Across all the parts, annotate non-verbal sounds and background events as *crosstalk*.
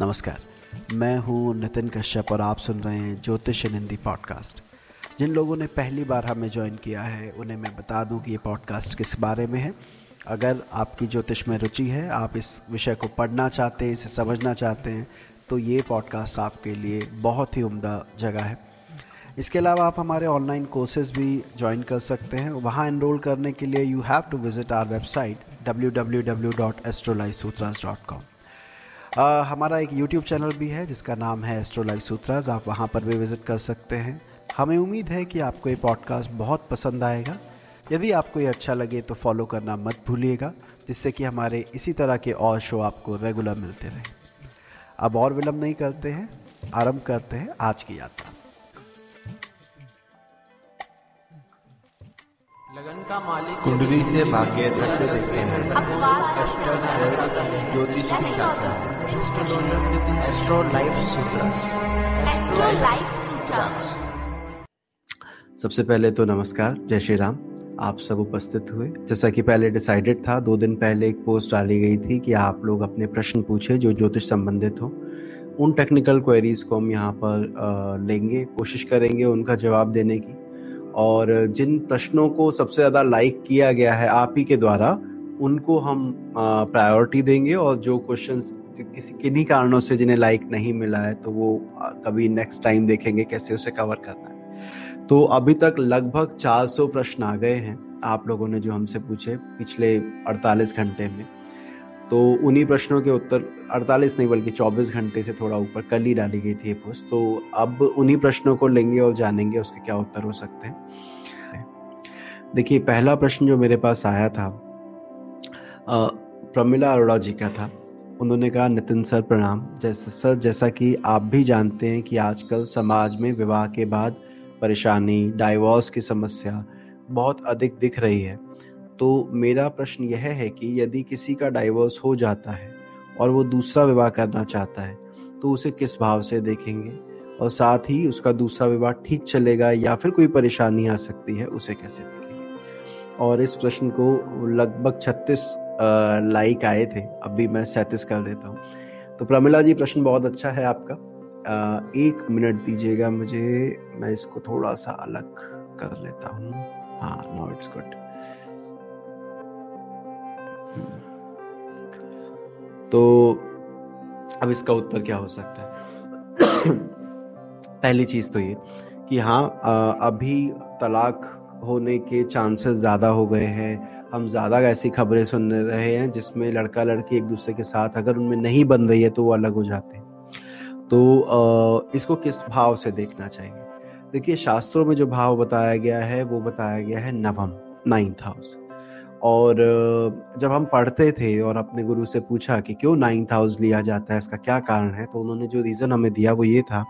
नमस्कार। मैं हूँ नितिन कश्यप और आप सुन रहे हैं ज्योतिष इन हिंदी पॉडकास्ट जिन लोगों ने पहली बार हमें ज्वाइन किया है, उन्हें मैं बता दूँ कि ये पॉडकास्ट किस बारे में है। अगर आपकी ज्योतिष में रुचि है, आप इस विषय को पढ़ना चाहते हैं, इसे समझना चाहते हैं तो ये पॉडकास्ट आपके लिए बहुत ही उम्दा जगह है। इसके अलावा आप हमारे ऑनलाइन कोर्सेज भी ज्वाइन कर सकते हैं। वहाँ एनरोल करने के लिए you have to visit our website www.astrolifesutras.com uh, हमारा एक यूट्यूब चैनल भी है जिसका नाम है एस्ट्रोलाइफ सूत्राज आप वहाँ पर भी विज़िट कर सकते हैं। हमें उम्मीद है कि आपको ये पॉडकास्ट बहुत पसंद आएगा। यदि आपको ये अच्छा लगे तो फॉलो करना मत भूलिएगा जिससे कि हमारे इसी तरह के और शो आपको रेगुलर मिलते रहे। अब और विलम्ब नहीं करते हैं आरंभ करते हैं आज की यात्रा। का मालिक कुंडली से भाग्य तक देखते हैं। ज्योतिष की शाखा एस्ट्रो लाइफ सूत्रस सबसे पहले तो नमस्कार जय श्री राम। आप सब उपस्थित हुए। जैसा कि पहले डिसाइडेड था दो दिन पहले एक पोस्ट डाली गई थी कि आप लोग अपने प्रश्न पूछे जो ज्योतिष संबंधित हो। उन टेक्निकल क्वेरीज को हम यहाँ पर लेंगे कोशिश करेंगे उनका जवाब देने की। और जिन प्रश्नों को सबसे ज़्यादा लाइक किया गया है आप ही के द्वारा, उनको हम प्रायोरिटी देंगे और जो क्वेश्चन किसी, किन्हीं कारणों से जिन्हें लाइक नहीं मिला है तो वो कभी नेक्स्ट टाइम देखेंगे कैसे उसे कवर करना है। तो अभी तक लगभग 400 प्रश्न आ गए हैं आप लोगों ने जो हमसे पूछे पिछले 48 घंटे में। तो उन्हीं प्रश्नों के उत्तर 48 नहीं, बल्कि 24 घंटे से थोड़ा ऊपर कल ही डाली गई थी ये पोस्ट तो अब उन्हीं प्रश्नों को लेंगे और जानेंगे उसके क्या उत्तर हो सकते हैं। देखिए, पहला प्रश्न जो मेरे पास आया था प्रमिला अरोड़ा जी का था। उन्होंने कहा, नितिन सर, प्रणाम। जैसे, सर, जैसा कि आप भी जानते हैं कि आजकल समाज में विवाह के बाद परेशानी डाइवोर्स की समस्या बहुत अधिक दिख रही है। तो मेरा प्रश्न यह है कि यदि किसी का डाइवोर्स हो जाता है और वो दूसरा विवाह करना चाहता है तो उसे किस भाव से देखेंगे? और साथ ही उसका दूसरा विवाह ठीक चलेगा या फिर कोई परेशानी आ सकती है, उसे कैसे देखेंगे? और इस प्रश्न को लगभग छत्तीस लाइक आए थे अभी मैं सैंतीस कर देता हूँ। तो प्रमिला जी, प्रश्न बहुत अच्छा है आपका। एक मिनट दीजिएगा मुझे, मैं इसको थोड़ा सा अलग कर लेता हूँ। हाँ नो इट्स गुड तो अब इसका उत्तर क्या हो सकता है? पहली चीज़ तो ये कि हाँ अभी तलाक होने के चांसेस ज़्यादा हो गए हैं। हम ज़्यादा ऐसी खबरें सुन रहे हैं जिसमें लड़का लड़की एक दूसरे के साथ अगर उनमें नहीं बन रही है तो वो अलग हो जाते हैं। तो इसको किस भाव से देखना चाहिए? देखिए, शास्त्रों में जो भाव बताया गया है वो बताया गया है नवम नाइन्थ हाउस और जब हम पढ़ते थे और अपने गुरु से पूछा कि क्यों नाइन्थ हाउस लिया जाता है इसका क्या कारण है तो उन्होंने जो रीज़न हमें दिया वो ये था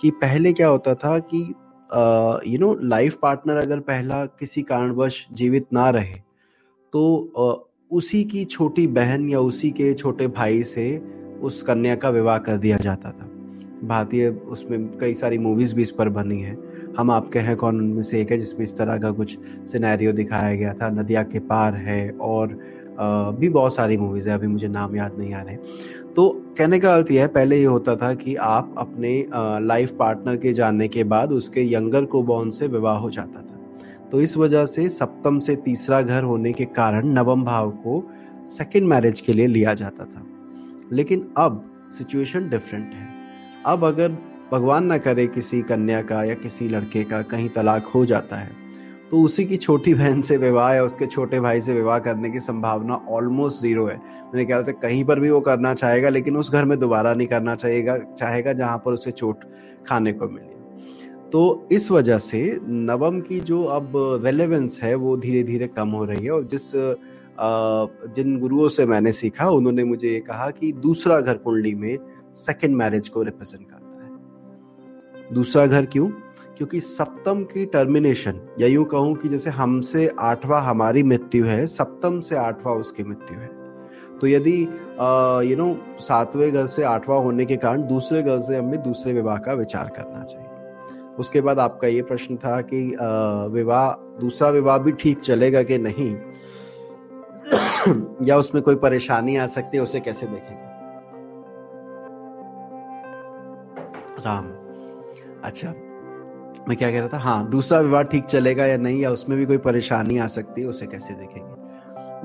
कि पहले क्या होता था कि यू नो लाइफ पार्टनर अगर पहला किसी कारणवश जीवित ना रहे तो uh, उसी की छोटी बहन या उसी के छोटे भाई से उस कन्या का विवाह कर दिया जाता था। भारतीय उसमें कई सारी मूवीज़ भी इस पर बनी है। हम आपके हैं, कौन उनमें से एक है जिसमें इस तरह का कुछ सिनेरियो दिखाया गया था? नदिया के पार है और भी बहुत सारी मूवीज़ है, अभी मुझे नाम याद नहीं आ रहे तो कहने का अर्थ यह है, पहले ये होता था कि आप अपने लाइफ पार्टनर के जानने के बाद उसके यंगर को बॉन से विवाह हो जाता था। तो इस वजह से सप्तम से तीसरा घर होने के कारण नवम भाव को सेकेंड मैरिज के लिए लिया जाता था। लेकिन अब सिचुएशन डिफरेंट है। अब अगर भगवान ना करे किसी कन्या का या किसी लड़के का कहीं तलाक हो जाता है। तो उसी की छोटी बहन से विवाह या उसके छोटे भाई से विवाह करने की संभावना ऑलमोस्ट ज़ीरो है। मेरे ख्याल से कहीं पर भी वो करना चाहेगा, लेकिन उस घर में दोबारा नहीं करना चाहेगा चाहेगा जहाँ पर उसे चोट खाने को मिले। तो इस वजह से नवम की जो अब रेलेवेंस है, वो धीरे धीरे कम हो रही है और जिस जिन गुरुओं से मैंने सीखा, उन्होंने मुझे ये कहा कि दूसरा घर कुंडली में सेकंड मैरिज को रिप्रेजेंट करता दूसरा घर क्यों? क्योंकि सप्तम की टर्मिनेशन या यूँ कहूँ कि जैसे हमसे आठवां हमारी मृत्यु है, सप्तम से आठवां उसकी मृत्यु है। तो यदि यू नो सातवें घर से आठवां होने के कारण दूसरे घर से हमें दूसरे विवाह का विचार करना चाहिए। उसके बाद आपका ये प्रश्न था कि विवाह, दूसरा विवाह भी ठीक चलेगा कि नहीं? या उसमें कोई परेशानी आ सकती है, उसे कैसे देखेंगे? राम। अच्छा मैं क्या कह रहा था? हाँ दूसरा विवाह ठीक चलेगा या नहीं, या उसमें भी कोई परेशानी आ सकती है, उसे कैसे देखेंगे?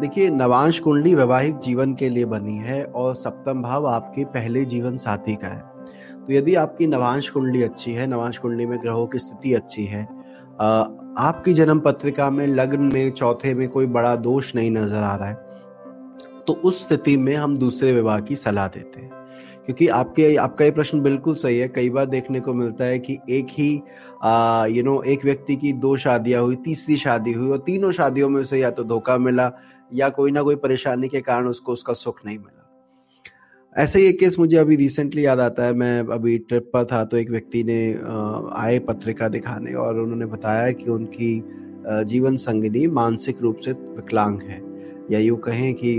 देखिए, नवांश कुंडली वैवाहिक जीवन के लिए बनी है और सप्तम भाव आपके पहले जीवन साथी का है। तो यदि आपकी नवांश कुंडली अच्छी है, नवांश कुंडली में ग्रहों की स्थिति अच्छी है आपकी जन्म पत्रिका में, लग्न में, चौथे में कोई बड़ा दोष नहीं नज़र आ रहा है तो उस स्थिति में हम दूसरे विवाह की सलाह देते हैं। क्योंकि आपके, आपका ये प्रश्न बिल्कुल सही है। कई बार देखने को मिलता है कि एक ही यू नो एक व्यक्ति की दो शादियाँ हुई, तीसरी शादी हुई और तीनों शादियों में उसे या तो धोखा मिला या कोई ना कोई परेशानी के कारण उसको उसका सुख नहीं मिला। ऐसे ही एक केस मुझे अभी रिसेंटली याद आता है। मैं अभी ट्रिप पर था तो एक व्यक्ति ने आए पत्रिका दिखाने और उन्होंने बताया कि उनकी जीवन संगिनी मानसिक रूप से विकलांग है या यूँ कहें कि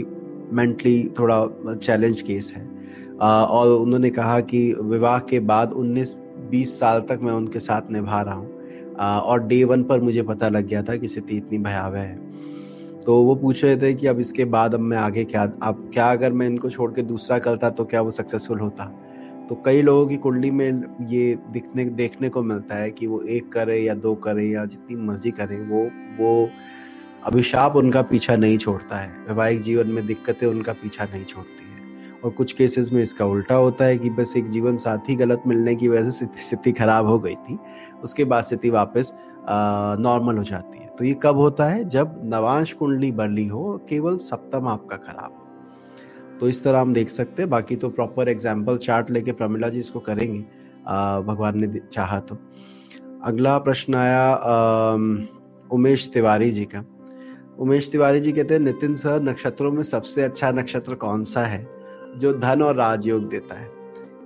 मेंटली थोड़ा चैलेंज केस है। और उन्होंने कहा कि विवाह के बाद 19-20 साल तक मैं उनके साथ निभा रहा हूँ। और डे वन पर मुझे पता लग गया था कि स्थिति इतनी भयावह है। तो वो पूछ रहे थे कि अब इसके बाद अब मैं आगे क्या, अब क्या अगर मैं इनको छोड़ के दूसरा करता तो क्या वो सक्सेसफुल होता? तो कई लोगों की कुंडली में ये दिखने, देखने को मिलता है कि वो एक करे या दो करे या जितनी मर्ज़ी करे, वो वो अभिशाप उनका पीछा नहीं छोड़ता है। वैवाहिक जीवन में दिक्कतें उनका पीछा नहीं छोड़ती। और कुछ केसेस में इसका उल्टा होता है कि बस एक जीवन साथी गलत मिलने की वजह से स्थिति खराब हो गई थी, उसके बाद स्थिति वापस नॉर्मल हो जाती है। तो ये कब होता है? जब नवांश कुंडली बली हो, केवल सप्तम आपका खराब तो इस तरह हम देख सकते हैं, बाकी तो प्रॉपर एग्ज़ाम्पल चार्ट लेके प्रमिला जी इसको करेंगे भगवान ने चाहा तो। अगला प्रश्न आया उमेश तिवारी जी का। उमेश तिवारी जी कहते हैं, नितिन सर, नक्षत्रों में सबसे अच्छा नक्षत्र कौन सा है? जो धन और राजयोग देता है।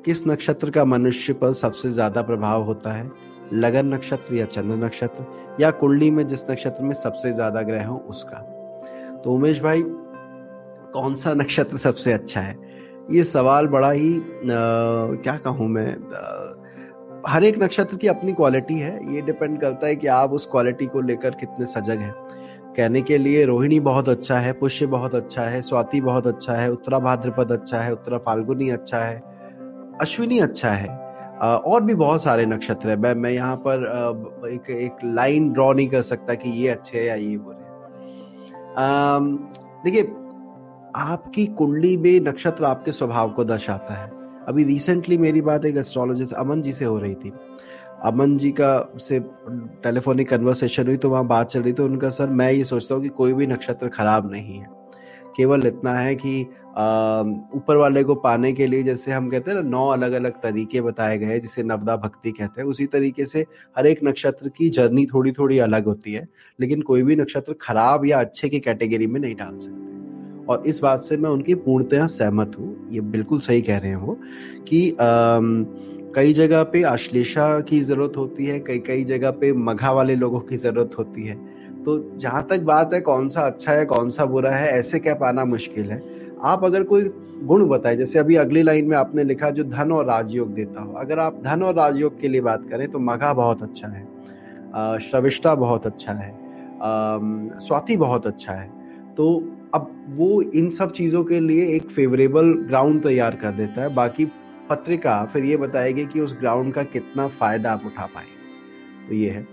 किस नक्षत्र का मनुष्य पर सबसे ज़्यादा प्रभाव होता है? लगन नक्षत्र या चंद्र नक्षत्र? या कुंडली में जिस नक्षत्र में सबसे ज़्यादा ग्रह हो उसका? तो उमेश भाई कौन सा नक्षत्र सबसे अच्छा है? ये सवाल बड़ा ही आ, क्या कहूँ मैं आ, हर एक नक्षत्र की अपनी क्वालिटी है। ये डिपेंड करता है कि आप उस क्वालिटी को लेकर कितने सजग हैं। कहने के लिए रोहिणी बहुत अच्छा है, पुष्य बहुत अच्छा है, स्वाति बहुत अच्छा है, उत्तरा भाद्रपद अच्छा है, उत्तरा फाल्गुनी अच्छा है, अश्विनी अच्छा है। और भी बहुत सारे नक्षत्र है। मैं मैं यहाँ पर एक एक लाइन ड्रॉ नहीं कर सकता कि ये अच्छे है या ये बुरे देखिए, आपकी कुंडली में नक्षत्र आपके स्वभाव को दर्शाता है। अभी रिसेंटली मेरी बात एक एस्ट्रोलॉजिस्ट अमन जी से हो रही थी। अमन जी का से टेलीफोनिक कन्वर्सेशन हुई तो वहाँ बात चल रही थी उनका सर मैं ये सोचता हूँ कि कोई भी नक्षत्र खराब नहीं है। केवल इतना है कि ऊपर वाले को पाने के लिए जैसे हम कहते हैं ना नौ अलग अलग तरीके बताए गए हैं जिसे नवदा भक्ति कहते हैं। उसी तरीके से हर एक नक्षत्र की जर्नी थोड़ी थोड़ी अलग होती है लेकिन कोई भी नक्षत्र खराब या अच्छे की कैटेगरी में नहीं डाल सकते। और इस बात से मैं उनकी पूर्णतः सहमत हूँ ये बिल्कुल सही कह रहे हैं वो कि आ, कई जगह पे आश्लेषा की ज़रूरत होती है, कई कई जगह पे मघा वाले लोगों की ज़रूरत होती है। तो जहाँ तक बात है कौन सा अच्छा है, कौन सा बुरा है, ऐसे कह पाना मुश्किल है? आप अगर कोई गुण बताए, जैसे अभी अगली लाइन में आपने लिखा जो धन और राजयोग देता हो, अगर आप धन और राजयोग के लिए बात करें तो मघा बहुत अच्छा है श्रविष्टा बहुत अच्छा है स्वाति बहुत अच्छा है। तो अब वो इन सब चीज़ों के लिए एक फेवरेबल ग्राउंड तैयार कर देता है, बाकी पत्रिका फिर ये बताएगी कि उस ग्राउंड का कितना फ़ायदा आप उठा पाए। तो ये है।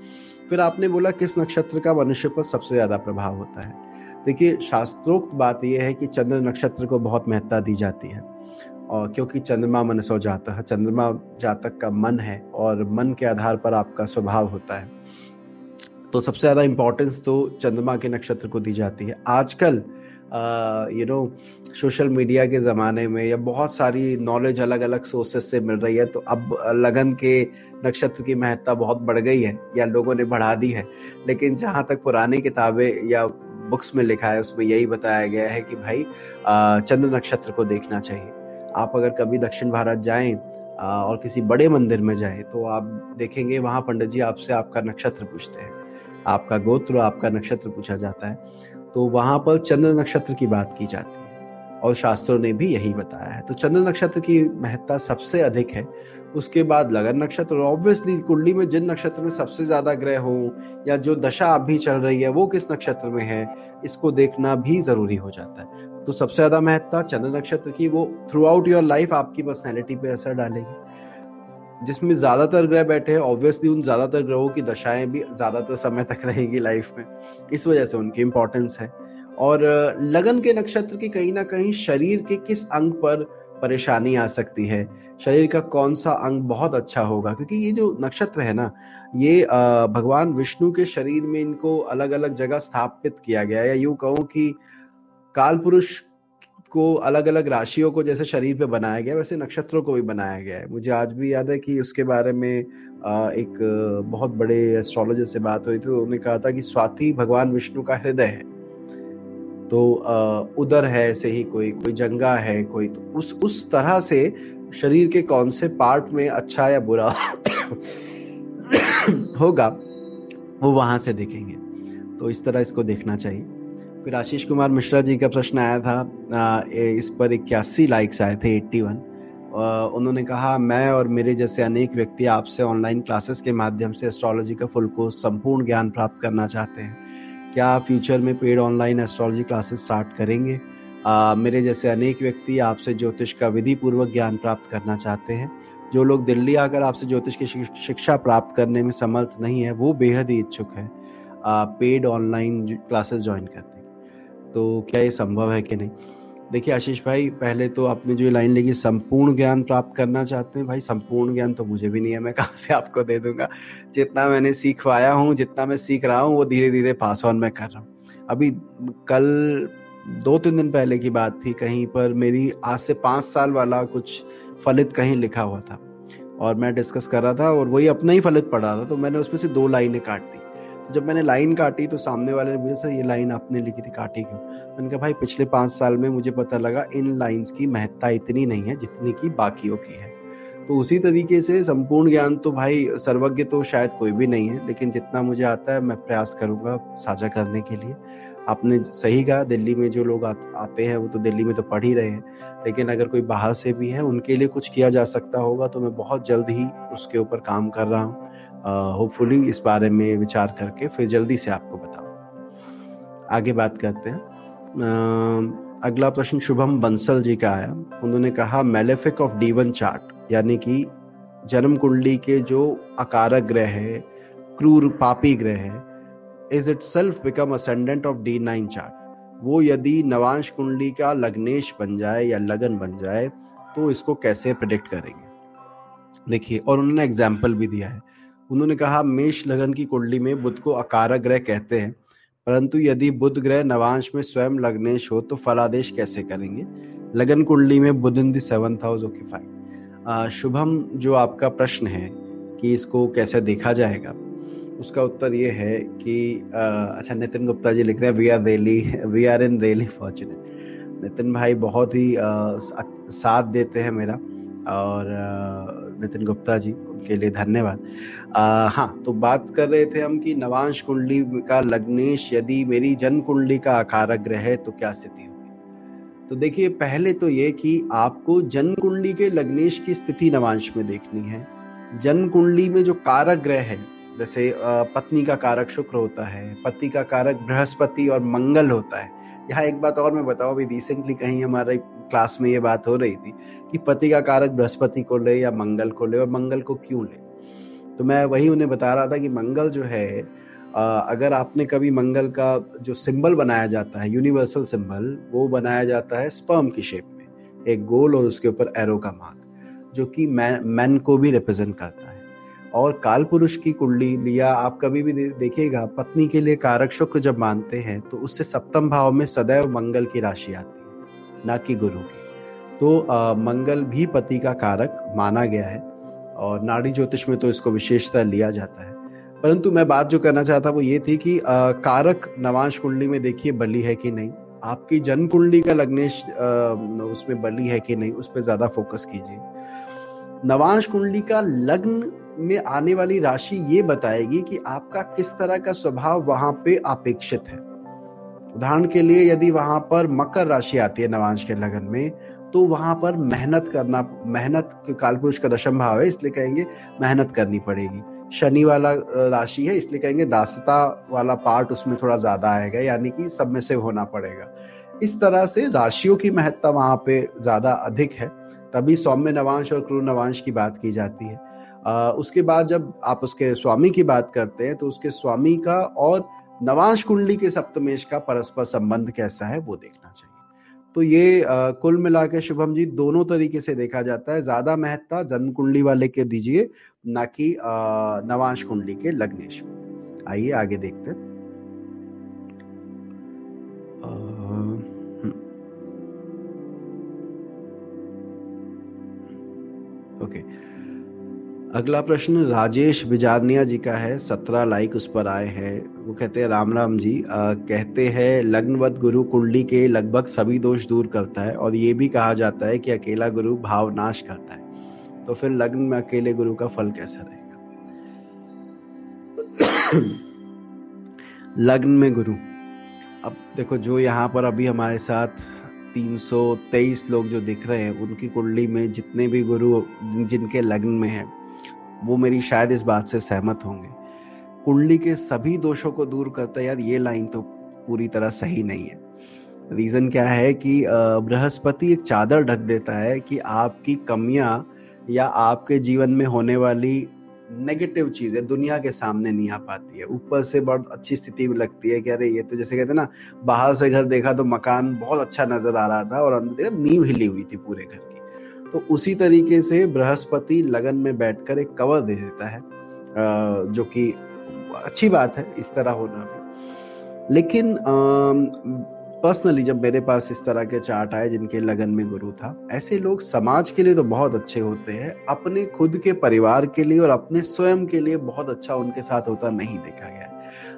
फिर आपने बोला किस नक्षत्र का मनुष्य पर सबसे ज़्यादा प्रभाव होता है? देखिए, शास्त्रोक्त बात यह है कि चंद्र नक्षत्र को बहुत महत्ता दी जाती है। और क्योंकि चंद्रमा मन सो जाता है चंद्रमा जातक का मन है और मन के आधार पर आपका स्वभाव होता है। तो सबसे ज़्यादा इंपॉर्टेंस तो चंद्रमा के नक्षत्र को दी जाती है। आजकल यू नो सोशल मीडिया के ज़माने में या बहुत सारी नॉलेज अलग अलग सोर्सेस से मिल रही है तो अब लगन के नक्षत्र की महत्ता बहुत बढ़ गई है या लोगों ने बढ़ा दी है। लेकिन जहाँ तक पुरानी किताबें या बुक्स में लिखा है, उसमें यही बताया गया है कि भाई चंद्र नक्षत्र को देखना चाहिए। आप अगर कभी दक्षिण भारत जाएँ और किसी बड़े मंदिर में जाएँ तो आप देखेंगे वहाँ पंडित जी आपसे आपका नक्षत्र पूछते हैं। आपका गोत्र, आपका नक्षत्र पूछा जाता है। तो वहाँ पर चंद्र नक्षत्र की बात की जाती है। और शास्त्रों ने भी यही बताया है। तो चंद्र नक्षत्र की महत्ता सबसे अधिक है। उसके बाद लगन नक्षत्र और ऑब्वियसली कुंडली में जिन नक्षत्र में सबसे ज़्यादा ग्रह हो या जो दशा अभी चल रही है, वो किस नक्षत्र में है, इसको देखना भी ज़रूरी हो जाता है। तो सबसे ज़्यादा महत्ता चंद्र नक्षत्र की वो थ्रू आउट योर लाइफ आपकी पर्सनैलिटी पे असर डालेगी। जिसमें ज़्यादातर ग्रह बैठे हैं ऑब्वियसली उन ज़्यादातर ग्रहों की दशाएँ भी ज़्यादातर समय तक रहेंगी लाइफ में। इस वजह से उनकी इंपॉर्टेंस है। और लगन के नक्षत्र की कहीं ना कहीं शरीर के किस अंग पर परेशानी आ सकती है? शरीर का कौन सा अंग बहुत अच्छा होगा? क्योंकि ये जो नक्षत्र है ना, ये भगवान विष्णु के शरीर में इनको अलग अलग जगह स्थापित किया गया या यूँ कहूँ कि काल पुरुष को अलग अलग राशियों को जैसे शरीर पे बनाया गया, वैसे नक्षत्रों को भी बनाया गया है। मुझे आज भी याद है कि उसके बारे में एक बहुत बड़े एस्ट्रोलॉजर से बात हुई थी तो उन्होंने कहा था कि स्वाति भगवान विष्णु का हृदय है। तो उधर है ऐसे ही कोई कोई जंगा है, कोई तो उस उस तरह से शरीर के कौन से पार्ट में अच्छा या बुरा *coughs* होगा, वो वहाँ से देखेंगे। तो इस तरह इसको देखना चाहिए। फिर आशीष कुमार मिश्रा जी का प्रश्न आया था इस पर इक्यासी लाइक्स आए थे एट्टी वन उन्होंने कहा मैं और मेरे जैसे अनेक व्यक्ति आपसे ऑनलाइन क्लासेस के माध्यम से एस्ट्रोलॉजी का फुल कोर्स संपूर्ण ज्ञान प्राप्त करना चाहते हैं। क्या फ्यूचर में paid online astrology classes start करेंगे? आ, मेरे जैसे अनेक व्यक्ति आपसे ज्योतिष का विधि पूर्वक ज्ञान प्राप्त करना चाहते हैं। जो लोग दिल्ली आकर आपसे ज्योतिष की शिक्षा प्राप्त करने में समर्थ नहीं है वो बेहद ही इच्छुक है। पेड ऑनलाइन क्लासेस ज्वाइन करने तो क्या ये संभव है कि नहीं? देखिए, आशीष भाई, पहले तो आपने जो लाइन लिखी, संपूर्ण ज्ञान प्राप्त करना चाहते हैं, भाई, संपूर्ण ज्ञान तो मुझे भी नहीं है, मैं कहाँ से आपको दे दूँगा? जितना मैंने सीखवाया हूँ, जितना मैं सीख रहा हूँ, वो धीरे धीरे पास ऑन मैं कर रहा हूँ। अभी कल दो तीन दिन पहले की बात थी, कहीं पर मेरी आज से पाँच साल वाला कुछ फलित कहीं लिखा हुआ था और मैं डिस्कस कर रहा था और वही अपना ही फलित पढ़ रहा था तो मैंने उसमें से दो लाइनें काट दी। तो जब मैंने लाइन काटी तो सामने वाले ने मुझे सर ये लाइन आपने लिखी थी काटी क्यों मैंने कहा भाई पिछले पाँच साल में मुझे पता लगा इन लाइन्स की महत्ता इतनी नहीं है जितनी की बाकियों की है। तो उसी तरीके से संपूर्ण ज्ञान तो भाई सर्वज्ञ तो शायद कोई भी नहीं है लेकिन जितना मुझे आता है मैं प्रयास करूँगा साझा करने के लिए। आपने सही कहा दिल्ली में जो लोग आ, आते हैं वो तो दिल्ली में तो पढ़ ही रहे हैं लेकिन अगर कोई बाहर से भी है उनके लिए कुछ किया जा सकता होगा तो मैं बहुत जल्द ही उसके ऊपर काम कर रहा हूँ। होपफुली इस बारे में विचार करके फिर जल्दी से आपको बताऊँ। आगे बात करते हैं। अगला प्रश्न शुभम बंसल जी का आया। उन्होंने कहा malefic of D one chart यानी कि जन्म कुंडली के जो अकारक ग्रह है, क्रूर पापी ग्रह है is itself become ascendant of D nine chart वो यदि नवांश कुंडली का लग्नेश बन जाए या लगन बन जाए तो इसको कैसे प्रिडिक्ट करेंगे? देखिए, और उन्होंने एग्ज़ाम्पल भी दिया है। उन्होंने कहा मेष लगन की कुंडली में बुद्ध को अकारक ग्रह कहते हैं परंतु यदि बुद्ध ग्रह नवांश में स्वयं लग्नेश हो तो फलादेश कैसे करेंगे? लगन कुंडली में Budh in seventh house okay fine. Shubham जो आपका प्रश्न है कि इसको कैसे देखा जाएगा उसका उत्तर ये है कि आ, अच्छा नितिन गुप्ता जी लिख रहे हैं we are really we are in really fortunate Nitin भाई बहुत ही आ, साथ देते हैं मेरा। और नितिन गुप्ता जी, उनके लिए धन्यवाद। हाँ तो बात कर रहे थे हम कि नवांश कुंडली का लग्नेश यदि मेरी जन्म कुंडली का आकारक ग्रह है तो क्या स्थिति होगी? तो देखिए, पहले तो ये कि आपको जन्म कुंडली के लग्नेश की स्थिति नवांश में देखनी है। जन्म कुंडली में जो कारक ग्रह है, जैसे पत्नी का कारक शुक्र होता है, पति का कारक बृहस्पति और मंगल होता है। यहाँ एक बात और मैं बताऊँ, अभी रिसेंटली कहीं हमारे क्लास में ये बात हो रही थी कि पति का कारक बृहस्पति को ले या मंगल को ले, और मंगल को क्यों ले? तो मैं वही उन्हें बता रहा था कि मंगल जो है अगर आपने कभी मंगल का जो सिंबल बनाया जाता है यूनिवर्सल सिंबल, वो बनाया जाता है स्पर्म की शेप में, एक गोल और उसके ऊपर एरो का मार्क जो कि मैन को भी रिप्रेजेंट करता है। और काल पुरुष की कुंडली लिया, आप कभी भी देखिएगा, पत्नी के लिए कारक शुक्र जब मानते हैं तो उससे सप्तम भाव में सदैव मंगल की राशि आती है। ना कि गुरु की। तो आ, मंगल भी पति का कारक माना गया है और नाड़ी ज्योतिष में तो इसको विशेषता लिया जाता है। परंतु मैं बात जो करना चाहता वो ये थी कि आ, कारक नवांश कुंडली में देखिए बली है कि नहीं। आपकी जन्म कुंडली का लग्नेश उसमें बली है कि नहीं उस पर ज़्यादा फोकस कीजिए। नवांश कुंडली का लग्न में आने वाली राशि ये बताएगी कि आपका किस तरह का स्वभाव वहाँ पे अपेक्षित है। उदाहरण के लिए यदि वहाँ पर मकर राशि आती है नवांश के लगन में तो वहाँ पर मेहनत करना मेहनत कालपुरुष का दशम भाव है इसलिए कहेंगे मेहनत करनी पड़ेगी। शनि वाला राशि है इसलिए कहेंगे दासता वाला पार्ट उसमें थोड़ा ज़्यादा आएगा यानी कि सब में से होना पड़ेगा। इस तरह से राशियों की महत्ता वहाँ पे ज़्यादा अधिक है तभी सौम्य नवांश और क्रूर नवांश की बात की जाती है। आ, उसके बाद जब आप उसके स्वामी की बात करते हैं तो उसके स्वामी का और नवांश कुंडली के सप्तमेश का परस्पर संबंध कैसा है वो देखना चाहिए। तो ये आ, कुल मिला के शुभम जी दोनों तरीके से देखा जाता है। ज़्यादा महत्ता जन्म कुंडली वाले के दीजिए ना कि नवांश कुंडली के लग्नेश को। आइए आगे देखते हैं। ओके। अगला प्रश्न राजेश बिजारनिया जी का है सत्रह लाइक उस पर आए हैं। वो कहते हैं राम राम जी आ, कहते हैं लग्नवत गुरु कुंडली के लगभग सभी दोष दूर करता है और ये भी कहा जाता है कि अकेला गुरु भाव नाश करता है। तो फिर लग्न में अकेले गुरु का फल कैसा रहेगा? *coughs* लग्न में गुरु। अब देखो जो यहाँ पर अभी हमारे साथ 323 लोग जो दिख रहे हैं उनकी कुंडली में जितने भी गुरु जिनके लग्न में है वो मेरी शायद इस बात से सहमत होंगे। कुंडली के सभी दोषों को दूर करता यार, ये लाइन तो पूरी तरह सही नहीं है। रीजन क्या है कि बृहस्पति एक चादर ढक देता है कि आपकी कमियाँ या आपके जीवन में होने वाली नेगेटिव चीज़ें दुनिया के सामने नहीं आ पाती है। ऊपर से बहुत अच्छी स्थिति भी लगती है कि अरे, ये तो जैसे कहते हैं ना, बाहर से घर देखा तो मकान बहुत अच्छा नज़र आ रहा था और अंदर देखा नींव हिली हुई थी पूरे घर की। तो उसी तरीके से बृहस्पति लगन में बैठकर एक कवर दे देता है जो कि अच्छी बात है इस तरह होना भी। लेकिन पर्सनली जब मेरे पास इस तरह के चार्ट आए जिनके लगन में गुरु था, ऐसे लोग समाज के लिए तो बहुत अच्छे होते हैं, अपने खुद के परिवार के लिए और अपने स्वयं के लिए बहुत अच्छा उनके साथ होता नहीं देखा गया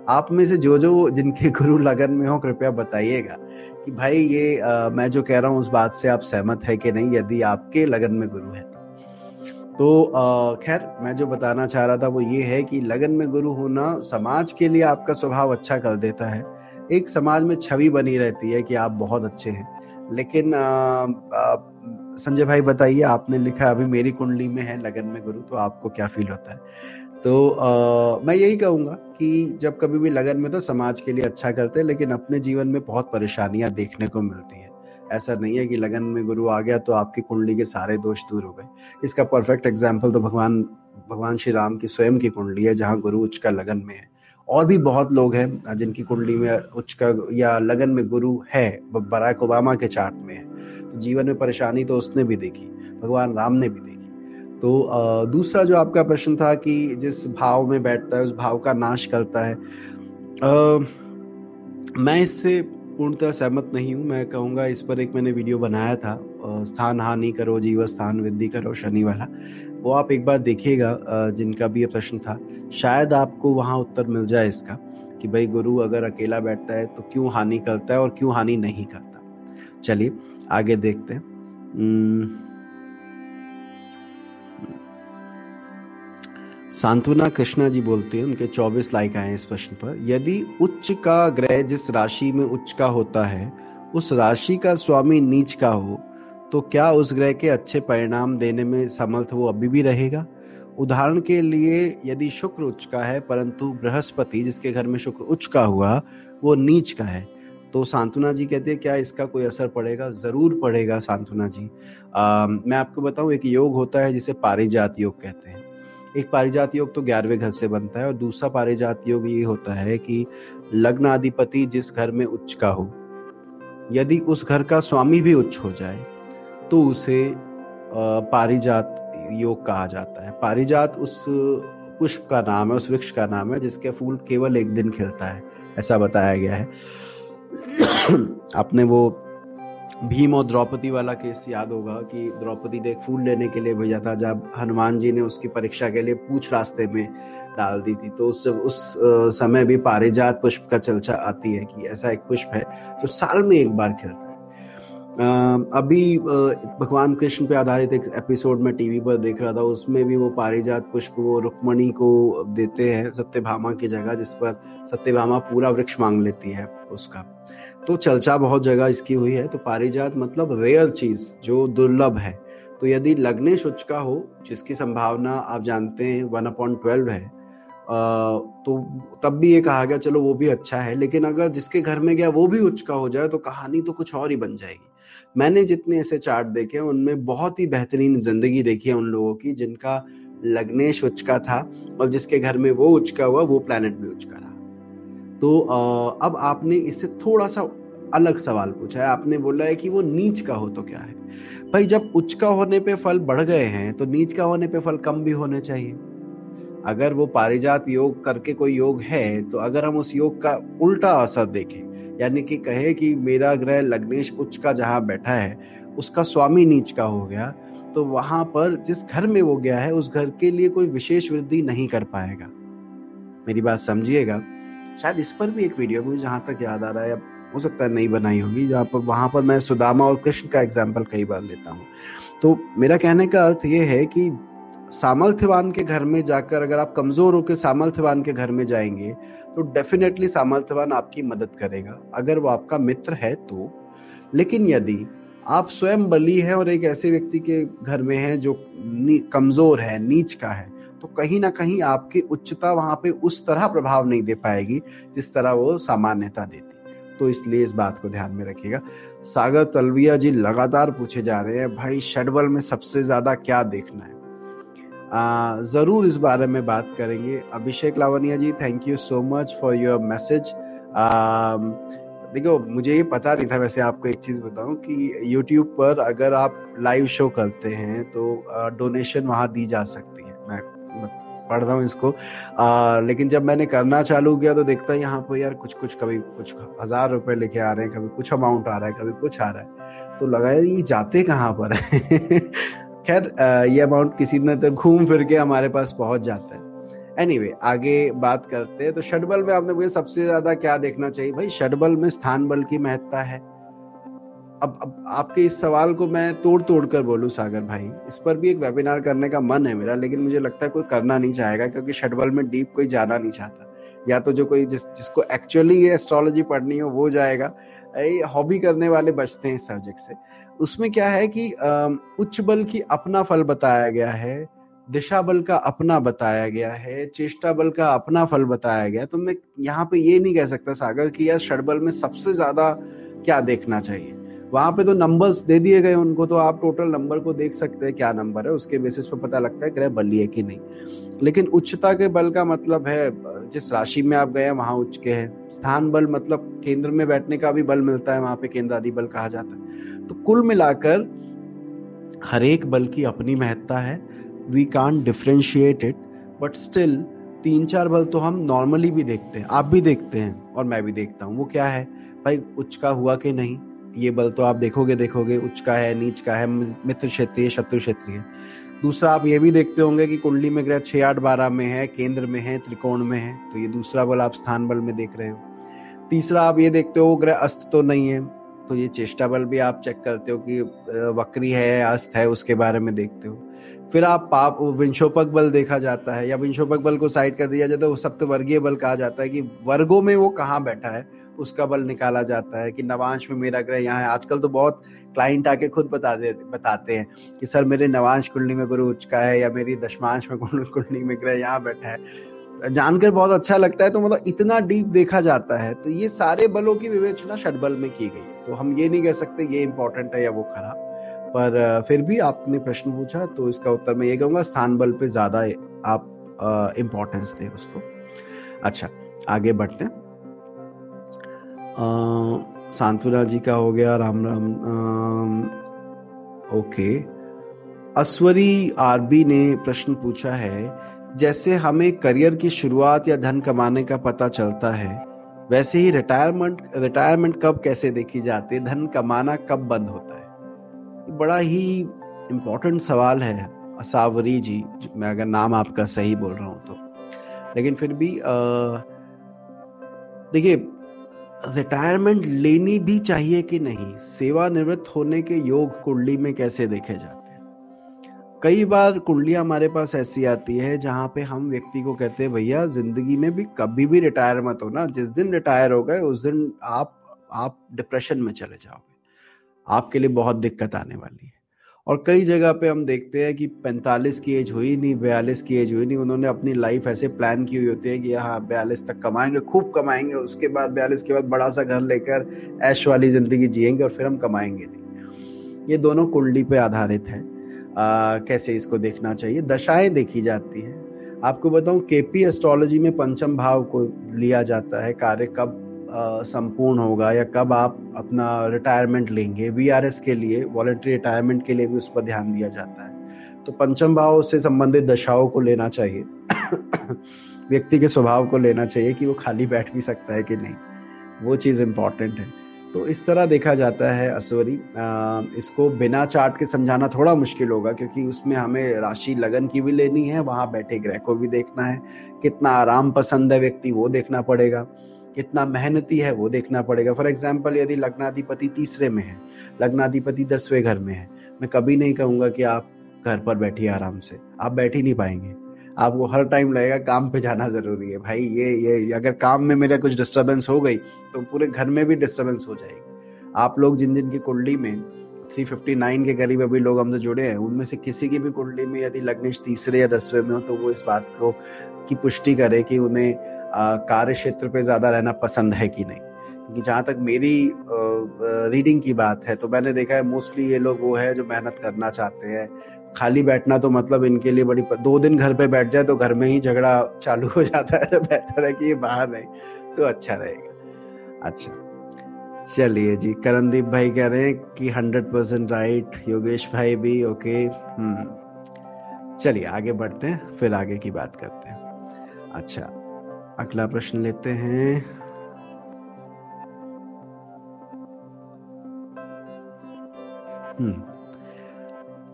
आप में से जो जो जिनके गुरु लगन में हो, कृपया बताइएगा। कि भाई ये आ, मैं जो कह रहा हूँ उस बात से आप सहमत है कि नहीं यदि आपके लगन में गुरु है तो। तो खैर मैं जो बताना चाह रहा था वो ये है कि लगन में गुरु होना समाज के लिए आपका स्वभाव अच्छा कर देता है। एक समाज में छवि बनी रहती है कि आप बहुत अच्छे हैं। लेकिन संजय भाई बताइए आपने लिखा अभी मेरी कुंडली में है लगन में गुरु तो आपको क्या फील होता है? तो आ, मैं यही कहूँगा कि जब कभी भी लगन में तो समाज के लिए अच्छा करते हैं, लेकिन अपने जीवन में बहुत परेशानियाँ देखने को मिलती है। ऐसा नहीं है कि लगन में गुरु आ गया तो आपकी कुंडली के सारे दोष दूर हो गए। इसका परफेक्ट एग्ज़ाम्पल तो भगवान भगवान श्री राम की स्वयं की कुंडली है, जहाँ गुरु उच्च का लगन में है। और भी बहुत लोग हैं, जिनकी कुंडली में उच्च का या लगन में गुरु है बराक ओबामा के चार्ट में है। तो जीवन में परेशानी तो उसने भी देखी, भगवान राम ने भी देखी। तो दूसरा जो आपका प्रश्न था कि जिस भाव में बैठता है उस भाव का नाश करता है आ, मैं इससे पूर्णतः सहमत नहीं हूँ। मैं कहूँगा इस पर एक मैंने वीडियो बनाया था स्थान हानि करो जीव स्थान वृद्धि करो शनि वाला। वो आप एक बार देखिएगा जिनका भी ये प्रश्न था। शायद आपको वहाँ उत्तर मिल जाए इसका कि भाई गुरु अगर अकेला बैठता है तो क्यों हानि करता है और क्यों हानि नहीं करता? चलिए आगे देखते हैं। सांत्वना कृष्णा जी बोलते हैं उनके 24 लाइक आए इस प्रश्न पर। यदि उच्च का ग्रह जिस राशि में उच्च का होता है उस राशि का स्वामी नीच का हो तो क्या उस ग्रह के अच्छे परिणाम देने में समर्थ वो अभी भी रहेगा? उदाहरण के लिए यदि शुक्र उच्च का है परंतु बृहस्पति जिसके घर में शुक्र उच्च का हुआ वो नीच का है। तो सांत्वना जी कहते हैं क्या इसका कोई असर पड़ेगा? ज़रूर पड़ेगा सांत्वना जी। आ, मैं आपको बताऊँ एक योग होता है जिसे पारिजात योग कहते हैं। एक पारिजात योग तो ग्यारहवें घर से बनता है और दूसरा पारिजात योग ये होता है कि लग्न अधिपति जिस घर में उच्च का हो, यदि उस घर का स्वामी भी उच्च हो जाए तो उसे पारिजात योग कहा जाता है। पारिजात उस पुष्प का नाम है, उस वृक्ष का नाम है, जिसके फूल केवल एक दिन खिलता है, ऐसा बताया गया है। *clears throat* आपने वो भीम और द्रौपदी वाला केस याद होगा कि द्रौपदी ने एक फूल लेने के लिए भेजा था जब हनुमान जी ने उसकी परीक्षा के लिए पूछ रास्ते में डाल दी थी। तो उस उस समय भी पारिजात पुष्प का चर्चा आती है कि ऐसा एक पुष्प है जो साल में एक बार खिलता है। अभी भगवान कृष्ण पे आधारित एक एपिसोड में टीवी पर देख रहा था, उसमें भी वो पारिजात पुष्प, वो रुक्मणी को देते हैं सत्यभामा की जगह, जिस पर सत्यभामा पूरा वृक्ष मांग लेती है उसका। तो चर्चा बहुत जगह इसकी हुई है तो पारिजात मतलब रेयर चीज़ जो दुर्लभ है। तो यदि लग्नेश उच्च का हो जिसकी संभावना आप जानते हैं वन अपॉइंट ट्वेल्व है तो तब भी ये कहा गया चलो वो भी अच्छा है लेकिन अगर जिसके घर में गया वो भी उच्च का हो जाए तो कहानी तो कुछ और ही बन जाएगी। मैंने जितने ऐसे चार्ट देखे उनमें बहुत ही बेहतरीन ज़िंदगी देखी है उन लोगों की जिनका लग्नेश उचका था और जिसके घर में वो उचका हुआ वो प्लैनेट भी उचका रहा। तो अ, अब आपने इससे थोड़ा सा अलग सवाल पूछा है। आपने बोला है कि वो नीच का हो तो क्या है? भाई, जब उच्च का होने पे फल बढ़ गए हैं तो नीच का होने पे फल कम भी होने चाहिए। अगर वो पारिजात योग करके कोई योग है तो अगर हम उस योग का उल्टा असर देखें, यानी कि कहे कि मेरा ग्रह लग्नेश उच्च का जहाँ बैठा है, उसका स्वामी नीच का हो गया तो वहाँ पर जिस घर में वो गया है, उस घर के लिए कोई विशेष वृद्धि नहीं कर पाएगा। मेरी बात समझिएगा। शायद इस पर भी एक वीडियो मुझे जहाँ तक याद आ रहा है, अब हो सकता है नहीं बनाई होगी, जहाँ पर, वहाँ पर मैं सुदामा और कृष्ण का एग्ज़ाम्पल कई बार लेता हूँ। तो मेरा कहने का अर्थ ये है कि सामर्थ्यवान के घर में जाकर अगर आप कमज़ोर होकर सामर्थ्यवान के घर में जाएँगे तो डेफिनेटली सामर्थ्यवान आपकी मदद करेगा, अगर वो आपका मित्र है तो। लेकिन यदि आप स्वयं बली हैं और एक ऐसे व्यक्ति के घर में हैं जो कमज़ोर है, नीच का है तो कहीं ना कहीं आपकी उच्चता वहाँ पे उस तरह प्रभाव नहीं दे पाएगी जिस तरह वो सामान्यता देती तो इसलिए इस बात को ध्यान में रखिएगा। सागर तलविया जी लगातार पूछे जा रहे हैं भाई षडबल में सबसे ज़्यादा क्या देखना है? आ, ज़रूर इस बारे में बात करेंगे। Abhishek Lavania ji thank you so much for your message देखो मुझे ये पता नहीं था वैसे आपको एक चीज़ बताऊँ कि YouTube पर अगर आप लाइव शो करते हैं तो डोनेशन वहाँ दी जा सकती है मैं पढ़ रहा हूँ इसको। आ, लेकिन जब मैंने करना चालू किया तो देखता यहाँ पर यार कुछ कुछ कभी कुछ हज़ार रुपए लेके आ रहे हैं कभी कुछ अमाउंट आ रहा है कभी कुछ आ रहा है। तो लगा ये जाते कहाँ पर है? *laughs* खैर ये अमाउंट किसी ने तो घूम फिर के हमारे पास पहुँच जाता है। एनीवे anyway, आगे बात करते हैं। तो षडबल में आपने मुझे सबसे ज़्यादा क्या देखना चाहिए? भाई षडबल में स्थान बल की महत्ता है। अब अब आपके इस सवाल को मैं तोड़ तोड़ कर बोलूँ सागर भाई, इस पर भी एक वेबिनार करने का मन है मेरा, लेकिन मुझे लगता है कोई करना नहीं चाहेगा, क्योंकि शटबल में डीप कोई जाना नहीं चाहता। या तो जो कोई जिस, जिसको एक्चुअली ये एस्ट्रोलॉजी पढ़नी हो, वो जाएगा। हॉबी करने वाले बचते हैं इस सब्जेक्ट से। उसमें क्या है कि उच्च बल की अपना फल बताया गया है, दिशा बल का अपना बताया गया है, चेष्टा बल का अपना फल बताया गया तो मैं यहाँ पे ये नहीं कह सकता सागर कि यार षडबल में सबसे ज़्यादा क्या देखना चाहिए। वहाँ पे तो नंबर्स दे दिए गए उनको तो आप टोटल नंबर को देख सकते हैं क्या नंबर है, उसके बेसिस पे पता लगता है ग्रह बली है कि नहीं। लेकिन उच्चता के बल का मतलब है, जिस राशि में आप गए वहाँ उच्च के हैं। स्थान बल मतलब केंद्र में बैठने का भी बल मिलता है, वहाँ पे केंद्र आदि बल कहा जाता है। तो कुल मिलाकर हर एक बल की अपनी महत्ता है we can differentiate it but still तीन चार बल तो हम नॉर्मली भी देखते हैं, आप भी देखते हैं और मैं भी देखता हूँ, वो क्या है? भाई, उच्च का हुआ कि नहीं? ये बल तो आप देखोगे देखोगे, उच्च का है, नीच का है, मित्र क्षेत्रीय शत्रु क्षेत्रीय दूसरा आप ये भी देखते होंगे कि कुंडली में ग्रह छह आठ बारह में है, केंद्र में है, त्रिकोण में है तो ये दूसरा बल आप स्थान बल में देख रहे हो। तीसरा आप ये देखते हो, ग्रह अस्त तो नहीं है तो ये चेष्टा बल भी आप चेक करते हो कि वक्री है, अस्त है, उसके बारे में देखते हो। फिर आप पाप, विंशोपक बल देखा जाता है, या विंशोपक बल को साइड कर दिया जाता है वो सप्तवर्गीय बल कहा जाता है कि वर्गों में वो कहाँ बैठा है उसका बल निकाला जाता है कि नवांश में मेरा ग्रह यहाँ है। आजकल तो बहुत क्लाइंट आके खुद बता दे, बताते हैं कि, सर, मेरे नवांश कुंडली में गुरु उच्च का है या मेरी दशमांश में *laughs* कुंडली में ग्रह यहाँ बैठा है। जानकर बहुत अच्छा लगता है तो मतलब इतना डीप देखा जाता है। तो ये सारे बलों की विवेचना षडबल में की गई है। तो हम ये नहीं कह सकते ये इंपॉर्टेंट है या वो खराब पर फिर भी आपने प्रश्न पूछा तो इसका उत्तर मैं ये कहूँगा, स्थान बल पे ज़्यादा आप इम्पोर्टेंस दें उसको। अच्छा आगे बढ़ते हैं। सांतुरा जी का हो गया, राम राम ओके। अस्वरी आरबी ने प्रश्न पूछा है, जैसे हमें करियर की शुरुआत या धन कमाने का पता चलता है, वैसे ही रिटायरमेंट रिटायरमेंट कब कैसे देखी जाती है, धन कमाना कब बंद होता है? बड़ा ही इम्पोर्टेंट सवाल है, असावरी जी मैं अगर नाम आपका सही बोल रहा हूँ तो। लेकिन फिर भी देखिए रिटायरमेंट लेनी भी चाहिए कि नहीं? सेवानिवृत्त होने के योग कुंडली में कैसे देखे जाते हैं? कई बार कुंडलियाँ हमारे पास ऐसी आती है जहाँ पे हम व्यक्ति को कहते हैं, भैया, ज़िंदगी में भी कभी भी रिटायर मत हो ना जिस दिन रिटायर हो गए, उस दिन आप आप डिप्रेशन में चले जाओगे। आपके लिए बहुत दिक्कत आने वाली है। और कई जगह पे हम देखते हैं कि 45 की एज हुई नहीं बयालीस की एज हुई नहीं। उन्होंने अपनी लाइफ ऐसे प्लान की हुई होती है कि हाँ बयालीस तक कमाएँगे खूब कमाएँगे। उसके बाद बयालीस के बाद बड़ा सा घर लेकर ऐश वाली ज़िंदगी जिएँगे और फिर हम कमाएँगे नहीं। ये दोनों कुंडली पे आधारित है। आ, कैसे इसको देखना चाहिए? दशाएँ देखी जाती हैं। आपको बताऊँ केपी एस्ट्रोलॉजी में पंचम भाव को लिया जाता है कार्य कब? संपूर्ण होगा या कब आप अपना रिटायरमेंट लेंगे वी के लिए वॉलेंट्री रिटायरमेंट के लिए भी उस पर ध्यान दिया जाता है। तो पंचम भाव से संबंधित दशाओं को लेना चाहिए। *coughs* व्यक्ति के स्वभाव को लेना चाहिए कि वो खाली बैठ भी सकता है कि नहीं। वो चीज़ इंपॉर्टेंट है। तो इस तरह देखा जाता है असवरी इसको बिना चार्ट के समझाना थोड़ा मुश्किल होगा क्योंकि उसमें हमें राशि लगन की भी लेनी है, वहाँ बैठे ग्रह को भी देखना है। कितना आराम पसंद है व्यक्ति, वो देखना पड़ेगा। कितना मेहनती है वो देखना पड़ेगा। फॉर एग्ज़ाम्पल यदि लग्नाधिपति तीसरे में है, लग्नाधिपति दसवें घर में है, मैं कभी नहीं कहूँगा कि आप घर पर बैठिए आराम से। आप बैठ ही नहीं पाएँगे। आपको हर टाइम लगेगा काम पे जाना ज़रूरी है। भाई, ये ये, अगर काम में मेरा कुछ डिस्टर्बेंस हो गई तो पूरे घर में भी डिस्टर्बेंस हो जाएगी। आप लोग जिन जिन की कुंडली में 359 के करीब अभी लोग हमसे जुड़े हैं, उनमें से किसी की भी कुंडली में यदि लग्नेश तीसरे या दसवें में हो तो वो इस बात को, की पुष्टि करे कि उन्हें कार्य क्षेत्र पे ज़्यादा रहना पसंद है कि नहीं? क्योंकि जहाँ तक मेरी रीडिंग की बात है तो मैंने देखा है मोस्टली ये लोग वो है जो मेहनत करना चाहते हैं। खाली बैठना तो मतलब इनके लिए बड़ी दो दिन घर पे बैठ जाए तो घर में ही झगड़ा चालू हो जाता है तो बेहतर है कि ये बाहर रहे तो अच्छा रहेगा। अच्छा चलिए जी, करणदीप भाई कह रहे हैं कि हंड्रेड परसेंट राइट योगेश भाई भी ओके हम्म। चलिए, आगे बढ़ते हैं, फिर आगे की बात करते हैं। अच्छा अगला प्रश्न लेते हैं। हम्म।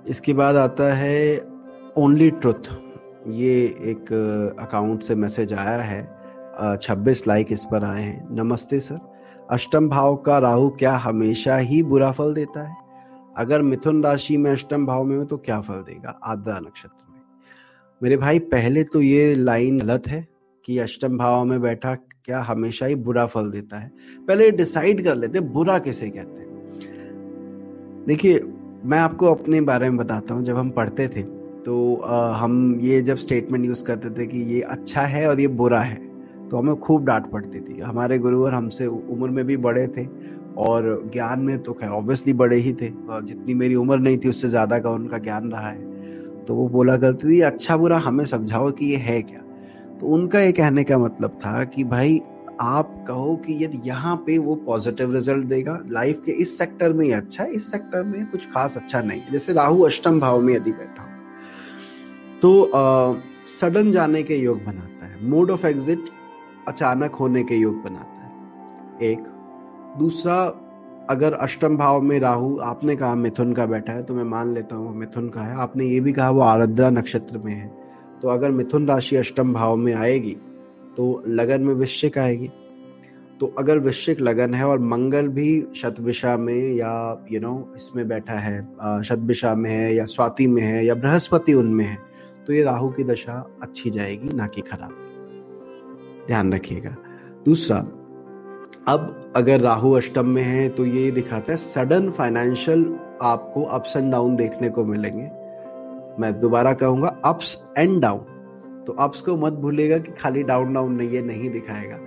इसके बाद आता है ओनली ट्रुथ ये एक अकाउंट से मैसेज आया है। छब्बीस लाइक इस पर आए हैं। नमस्ते सर। अष्टम भाव का राहु क्या हमेशा ही बुरा फल देता है? अगर मिथुन राशि में अष्टम भाव में हो तो क्या फल देगा? आद्रा नक्षत्र में। मेरे भाई, पहले तो ये लाइन गलत है। कि अष्टम भाव में बैठा क्या हमेशा ही बुरा फल देता है? पहले डिसाइड कर लेते बुरा किसे कहते हैं? देखिए मैं आपको अपने बारे में बताता हूँ जब हम पढ़ते थे तो आ, हम ये जब स्टेटमेंट यूज़ करते थे कि ये अच्छा है और ये बुरा है तो हमें खूब डांट पड़ती थी। हमारे गुरुवर हमसे उम्र में भी बड़े थे और ज्ञान में तो खैर ऑब्वियसली बड़े ही थे जितनी मेरी उम्र नहीं थी उससे ज़्यादा का उनका ज्ञान रहा है। तो वो बोला करती थी अच्छा बुरा हमें समझाओ कि ये है क्या? तो उनका ये कहने का मतलब था कि भाई, आप कहो कि यदि यहाँ पे वो पॉजिटिव रिज़ल्ट देगा लाइफ के इस सेक्टर में ही अच्छा है, इस सेक्टर में कुछ खास अच्छा नहीं जैसे राहु अष्टम भाव में यदि बैठा हो तो सडन जाने के योग बनाता है मोड ऑफ़ एग्जिट अचानक होने के योग बनाता है। एक, दूसरा, अगर अष्टम भाव में राहु, आपने कहा मिथुन का बैठा है तो मैं मान लेता हूँ मिथुन का है, आपने ये भी कहा वो आरद्रा नक्षत्र में है। तो अगर मिथुन राशि अष्टम भाव में आएगी तो लगन में वृश्चिक आएगी। तो अगर वृश्चिक लगन है और मंगल भी शतभिषा में या यू नो इसमें बैठा है शतभिषा में है या स्वाति में है या बृहस्पति उनमें है तो ये राहु की दशा अच्छी जाएगी, ना कि खराब। ध्यान रखिएगा। दूसरा, अब अगर राहु अष्टम में है तो ये दिखाता है, सडन फाइनेंशियल आपको अप्स एंड डाउन देखने को मिलेंगे। मैं दोबारा कहूँगा अप्स एंड डाउन तो अप्स को मत भूलेगा कि खाली डाउन डाउन नहीं ये नहीं दिखाएगा।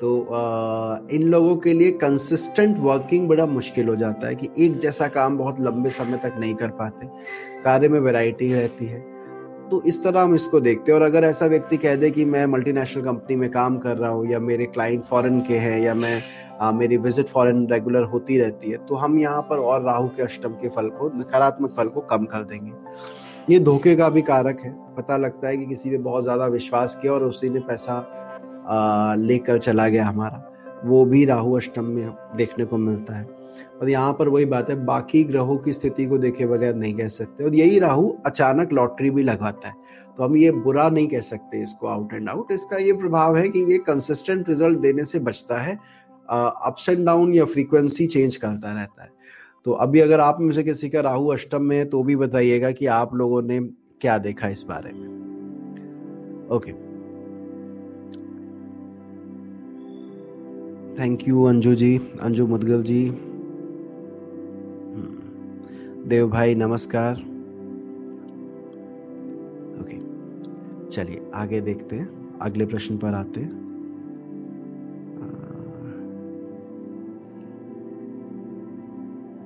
तो इन लोगों के लिए कंसिस्टेंट वर्किंग बड़ा मुश्किल हो जाता है कि एक जैसा काम बहुत लंबे समय तक नहीं कर पाते। कार्य में वैरायटी रहती है। तो इस तरह हम इसको देखते हैं। और अगर ऐसा व्यक्ति कह दे कि मैं मल्टीनेशनल कंपनी में काम कर रहा हूँ या मेरे क्लाइंट फॉरेन के हैं या मैं आ, मेरी विज़िट फॉरेन रेगुलर होती रहती है तो हम यहाँ पर और राहु के अष्टम के फल को नकारात्मक फल को कम कर देंगे। ये धोखे का भी कारक है। पता लगता है कि किसी ने बहुत ज़्यादा विश्वास किया और उसी ने पैसा लेकर चला गया हमारा। वो भी राहु अष्टम में देखने को मिलता है। और यहाँ पर वही बात है, बाकी ग्रहों की स्थिति को देखे बगैर नहीं कह सकते। और यही राहु अचानक लॉटरी भी लगवाता है। तो हम ये बुरा नहीं कह सकते इसको आउट एंड आउट इसका ये प्रभाव है कि ये कंसिस्टेंट रिज़ल्ट देने से बचता है अप्स एंड डाउन या फ्रीक्वेंसी चेंज करता रहता है। तो अभी अगर आप में से किसी का राहु अष्टम में है तो भी बताइएगा कि आप लोगों ने क्या देखा इस बारे में। Okay. Thank you Anju ji. Anju Mudgal ji. हम्म। देव भाई, नमस्कार। ओके। चलिए, आगे देखते हैं। अगले प्रश्न पर आते हैं।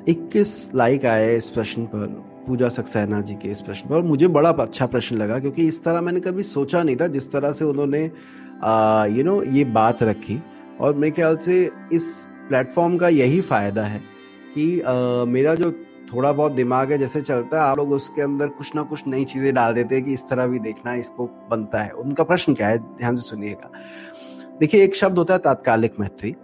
21 लाइक आए इस प्रश्न पर पूजा सक्सेना जी के इस प्रश्न पर मुझे बड़ा अच्छा प्रश्न लगा क्योंकि इस तरह मैंने कभी सोचा नहीं था जिस तरह से उन्होंने यू नो ये बात रखी। और मेरे ख्याल से इस प्लेटफॉर्म का यही फ़ायदा है कि आ, मेरा जो थोड़ा बहुत दिमाग है जैसे चलता है आप लोग उसके अंदर कुछ ना कुछ नई चीज़ें डाल देते हैं कि इस तरह भी देखना इसको बनता है। उनका प्रश्न क्या है? ध्यान से सुनिएगा। देखिए एक शब्द होता है तात्कालिक मैत्री।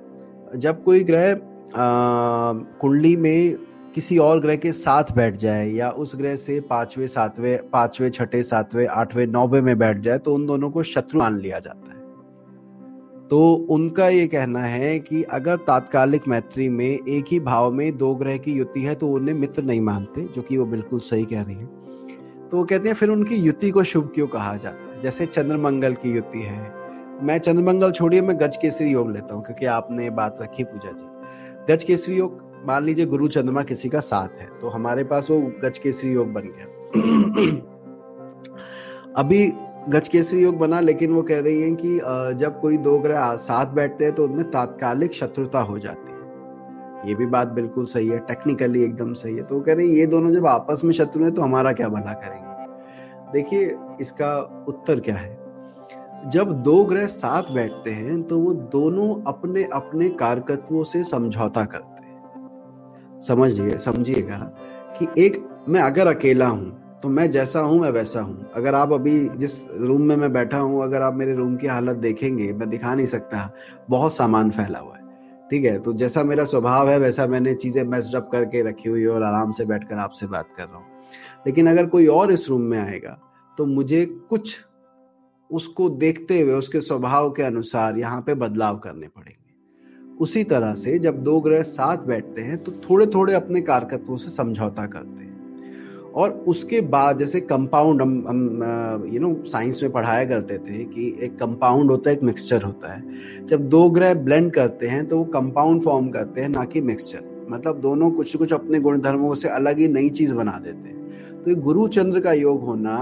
जब कोई ग्रह कुंडली में किसी और ग्रह के साथ बैठ जाए या उस ग्रह से पांचवे, सातवें, पाँचवें, छठे, सातवें, आठवें, नौवे में बैठ जाए तो उन दोनों को शत्रु मान लिया जाता है। तो उनका ये कहना है कि अगर तात्कालिक मैत्री में एक ही भाव में दो ग्रह की युति है तो उन्हें मित्र नहीं मानते, जो कि वो बिल्कुल सही कह रही है। तो वो कहते हैं, फिर उनकी युति को शुभ क्यों कहा जाता है? जैसे चंद्रमंगल की युति है। मैं चंद्रमंगल छोड़िए, मैं गज केसरी योग लेता हूँ, क्योंकि आपने बात रखी पूजा जी। गज केसरी योग, मान लीजिए गुरु चंद्रमा किसी का साथ है तो हमारे पास वो गज केसरी योग बन गया। अभी गज केसरी योग बना, लेकिन वो कह रही हैं कि जब कोई दो ग्रह साथ बैठते हैं तो उनमें तात्कालिक शत्रुता हो जाती है। ये भी बात बिल्कुल सही है टेक्निकली एकदम सही है। तो वो कह रहे हैं, ये दोनों जब आपस में शत्रु हैं तो हमारा क्या भला करेंगे? देखिए, इसका उत्तर क्या है? जब दो ग्रह साथ बैठते हैं तो वो दोनों अपने अपने कारकत्वों से समझौता करते हैं। समझिए, समझिएगा कि एक, मैं अगर अकेला हूँ तो मैं जैसा हूँ, मैं वैसा हूँ। अगर आप अभी जिस रूम में मैं बैठा हूँ, अगर आप मेरे रूम की हालत देखेंगे, मैं दिखा नहीं सकता, बहुत सामान फैला हुआ है, ठीक है? तो जैसा मेरा स्वभाव है, वैसा मैंने चीज़ें मेस्ड करके रखी हुई है और आराम से बैठकर आपसे बात कर रहा हूँ। लेकिन अगर कोई और इस रूम में आएगा तो मुझे कुछ उसको देखते हुए, उसके स्वभाव के अनुसार यहाँ पे बदलाव करने पड़ेंगे। उसी तरह से जब दो ग्रह साथ बैठते हैं तो थोड़े थोड़े अपने कारकत्वों से समझौता करते हैं। और उसके बाद, जैसे कंपाउंड हम हम यू नो साइंस में पढ़ाया करते थे कि एक कंपाउंड होता है, एक मिक्सचर होता है। जब दो ग्रह ब्लेंड करते हैं तो वो कंपाउंड फॉर्म करते हैं, ना कि मिक्सचर मतलब दोनों कुछ कुछ अपने गुण धर्मों से अलग ही नई चीज़ बना देते हैं। तो गुरु चंद्र का योग होना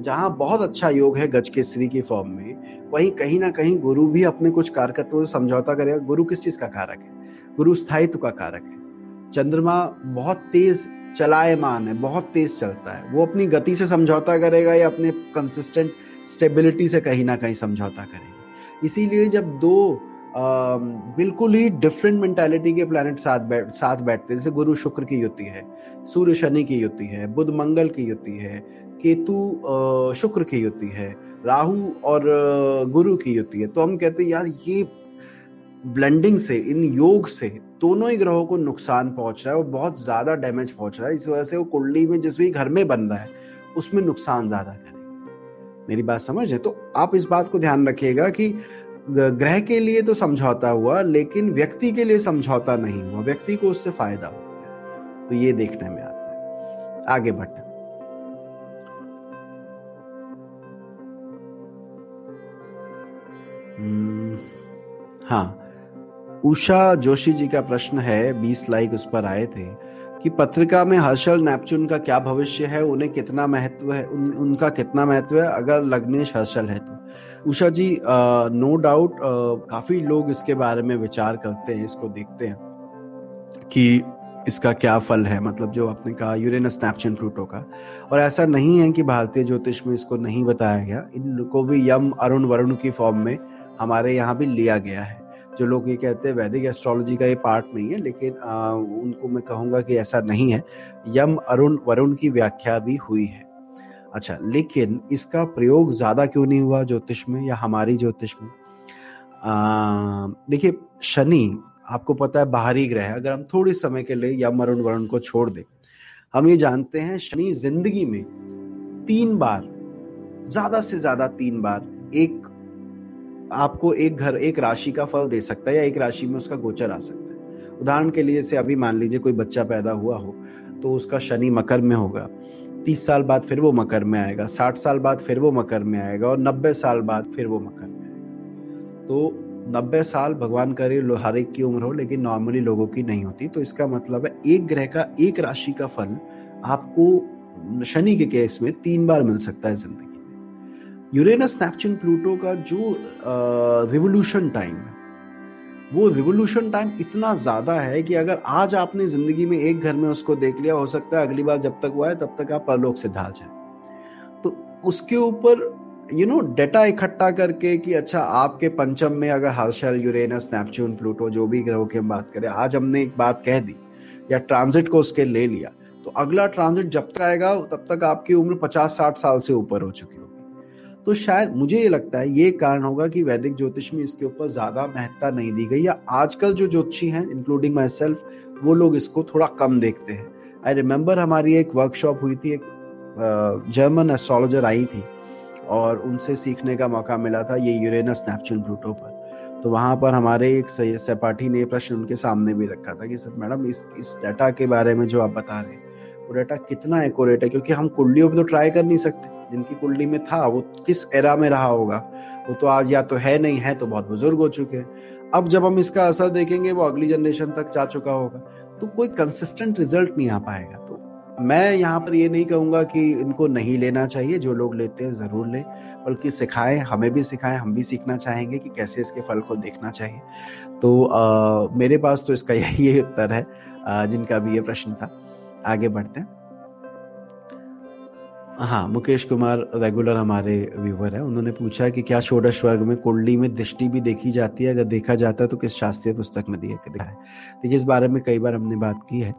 जहाँ बहुत अच्छा योग है गज केसरी की फॉर्म में वहीं कहीं ना कहीं गुरु भी अपने कुछ कारकत्वों से समझौता करेगा। गुरु किस चीज़ का कारक है? गुरु स्थायित्व का कारक है। चंद्रमा बहुत तेज चलायमान है बहुत तेज चलता है। वो अपनी गति से समझौता करेगा या अपने कंसिस्टेंट स्टेबिलिटी से कहीं ना कहीं समझौता करेगा। इसीलिए जब दो आ, बिल्कुल ही डिफरेंट मेंटालिटी के प्लैनेट साथ बैठ साथ बैठते हैं जैसे गुरु शुक्र की युति है सूर्य शनि की युति है बुध मंगल की युति है केतु शुक्र की युति है, राहु और गुरु की युति है। तो हम कहते हैं, यार, ये ब्लेंडिंग से, इन योग से दोनों ही ग्रहों को नुकसान पहुँच रहा है और बहुत ज़्यादा डैमेज पहुँच रहा है। इस वजह से वो कुंडली में जिस भी घर में बन रहा है, उसमें नुकसान ज़्यादा करेगा। मेरी बात समझ है? तो आप इस बात को ध्यान रखिएगा कि ग्रह के लिए तो समझौता हुआ, लेकिन व्यक्ति के लिए समझौता नहीं हुआ। व्यक्ति को उससे फ़ायदा होता है। तो ये देखने में आता है। आगे बढ़ते हाँ उषा जोशी जी का प्रश्न है बीस लाइक उस पर आए थे कि पत्रिका में हर्षल नेपचून का क्या भविष्य है उन्हें कितना महत्व है उन, उनका कितना महत्व है अगर लग्नेश हर्षल है तो। उषा जी आ, नो डाउट काफ़ी लोग इसके बारे में विचार करते हैं इसको देखते हैं कि इसका क्या फल है मतलब जो आपने कहा यूरेनस नेपचून प्लूटो का। और ऐसा नहीं है कि भारतीय ज्योतिष में इसको नहीं बताया गया इनको भी यम अरुण वरुण की फॉर्म में हमारे यहाँ भी लिया गया है। जो लोग ये कहते हैं वैदिक एस्ट्रोलॉजी का ये पार्ट नहीं है लेकिन आ, उनको मैं कहूँगा कि ऐसा नहीं है। यम अरुण वरुण की व्याख्या भी हुई है। अच्छा लेकिन इसका प्रयोग ज़्यादा क्यों नहीं हुआ ज्योतिष में या हमारी ज्योतिष में? देखिए शनि आपको पता है बाहरी ग्रह अगर हम थोड़े समय के लिए यम अरुण वरुण को छोड़ दें हम ये जानते हैं शनि ज़िंदगी में तीन बार ज़्यादा से ज़्यादा तीन बार एक आपको एक घर, एक राशि का फल दे सकता है या एक राशि में उसका गोचर आ सकता है। उदाहरण के लिए से अभी मान लीजिए कोई बच्चा पैदा हुआ हो तो उसका शनि मकर में होगा। तीस साल बाद फिर वो मकर में आएगा, साठ साल बाद फिर वो मकर में आएगा और नब्बे साल बाद फिर वो मकर में आएगा। तो नब्बे साल भगवान करे हर एक की उम्र हो, लेकिन नॉर्मली लोगों की नहीं होती। तो इसका मतलब है, एक ग्रह का, एक राशि का फल आपको शनि के केस में तीन बार मिल सकता है ज़िंदगी। यूरेनस नेपच्यून प्लूटो का जो रिवोल्यूशन टाइम है, वो रिवोल्यूशन टाइम इतना ज़्यादा है कि अगर आज आपने ज़िंदगी में एक घर में उसको देख लिया, हो सकता है अगली बार जब तक वो आए, तब तक आप परलोक से ढाल जाए। तो उसके ऊपर यू नो डेटा इकट्ठा करके कि अच्छा आपके पंचम में अगर हर्षल यूरेनस नेपच्यून प्लूटो जो भी ग्रहों की हम बात करें, आज हमने एक बात कह दी, या ट्रांजिट को उसके ले लिया तो अगला ट्रांजिट जब तक आएगा, तब तक आपकी उम्र पचास साठ साल से ऊपर हो चुकी होगी। तो शायद मुझे ये लगता है, ये कारण होगा कि वैदिक ज्योतिष में इसके ऊपर ज़्यादा महत्ता नहीं दी गई या आजकल जो ज्योतिषी हैं इंक्लूडिंग माई सेल्फ वो लोग इसको थोड़ा कम देखते हैं। आई रिमेम्बर हमारी एक वर्कशॉप हुई थी, एक जर्मन एस्ट्रोलॉजर आई थी और उनसे सीखने का मौका मिला था ये यूरेनस नेपच्यून प्लूटो पर। तो वहाँ पर हमारे एक सहपाठी ने प्रश्न उनके सामने भी रखा था कि, सर, मैडम, इस इस डाटा के बारे में जो आप बता रहे हैं, वो डाटा कितना एक्यूरेट है? क्योंकि हम कुंडलियों पर तो ट्राई कर नहीं सकते। जिनकी कुंडली में था वो किस एरा में रहा होगा? वो तो आज या तो है नहीं है तो बहुत बुज़ुर्ग हो चुके हैं। अब जब हम इसका असर देखेंगे वो अगली जनरेशन तक जा चुका होगा तो कोई कंसिस्टेंट रिज़ल्ट नहीं आ पाएगा। तो मैं यहाँ पर ये नहीं कहूँगा कि इनको नहीं लेना चाहिए जो लोग लेते हैं ज़रूर लें बल्कि सिखाएँ हमें भी सिखाएँ हम भी सीखना चाहेंगे कि कैसे इसके फल को देखना चाहिए। तो आ, मेरे पास तो इसका यही उत्तर है आ, जिनका भी ये प्रश्न था। आगे बढ़ते हैं। हाँ मुकेश कुमार रेगुलर हमारे व्यूवर है। उन्होंने पूछा कि क्या षोडश वर्ग में कुंडली में दृष्टि भी देखी जाती है? अगर देखा जाता है तो किस शास्त्रीय पुस्तक में दिया दिखा है? देखिए इस बारे में कई बार हमने बात की है।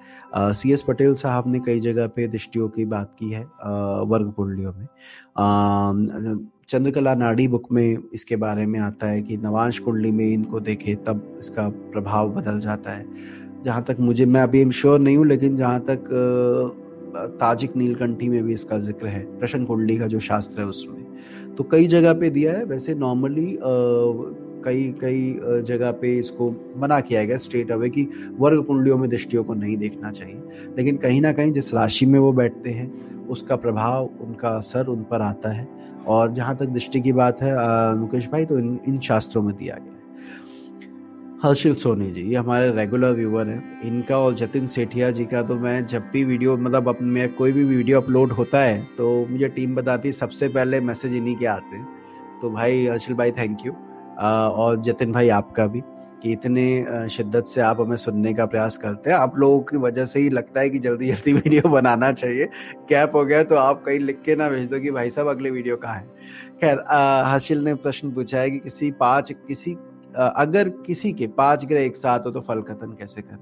सी एस पटेल साहब ने कई जगह पे दृष्टियों की बात की है आ, वर्ग कुंडलियों में। चंद्रकला नाड़ी बुक में इसके बारे में आता है कि नवांश कुंडली में इनको देखे तब इसका प्रभाव बदल जाता है। जहाँ तक मुझे मैं अभी श्योर नहीं हूँ लेकिन जहाँ तक ताजिक नीलकंठी में भी इसका ज़िक्र है, प्रश्न कुंडली का जो शास्त्र है उसमें। तो कई जगह पे दिया है, वैसे नॉर्मली कई कई जगह पे इसको मना किया गया स्ट्रेट अवे कि वर्ग कुंडलियों में दृष्टियों को नहीं देखना चाहिए। लेकिन कहीं ना कहीं जिस राशि में वो बैठते हैं, उसका प्रभाव, उनका असर उन पर आता है। और जहाँ तक दृष्टि की बात है मुकेश भाई तो इन इन शास्त्रों में दिया गया। हर्षिल सोनी जी, ये हमारे रेगुलर व्यूवर हैं। इनका और जतिन सेठिया जी का तो मैं जब भी वीडियो मतलब अपन में कोई भी वीडियो अपलोड होता है तो मुझे टीम बताती है सबसे पहले मैसेज इन्हीं के आते हैं। तो भाई, हर्षिल भाई थैंक यू और जतिन भाई, आपका भी, कि इतने शिद्दत से आप हमें सुनने का प्रयास करते हैं। आप लोगों की वजह से ही लगता है कि जल्दी जल्दी वीडियो बनाना चाहिए। कैप हो गया तो आप कहीं लिख के ना भेज दो कि भाई साहब, अगले वीडियो कहाँ है? खैर हर्षिल ने प्रश्न पूछा है कि किसी पाँच, किसी अगर किसी के पाँच ग्रह एक साथ हो तो फल कथन कैसे करें?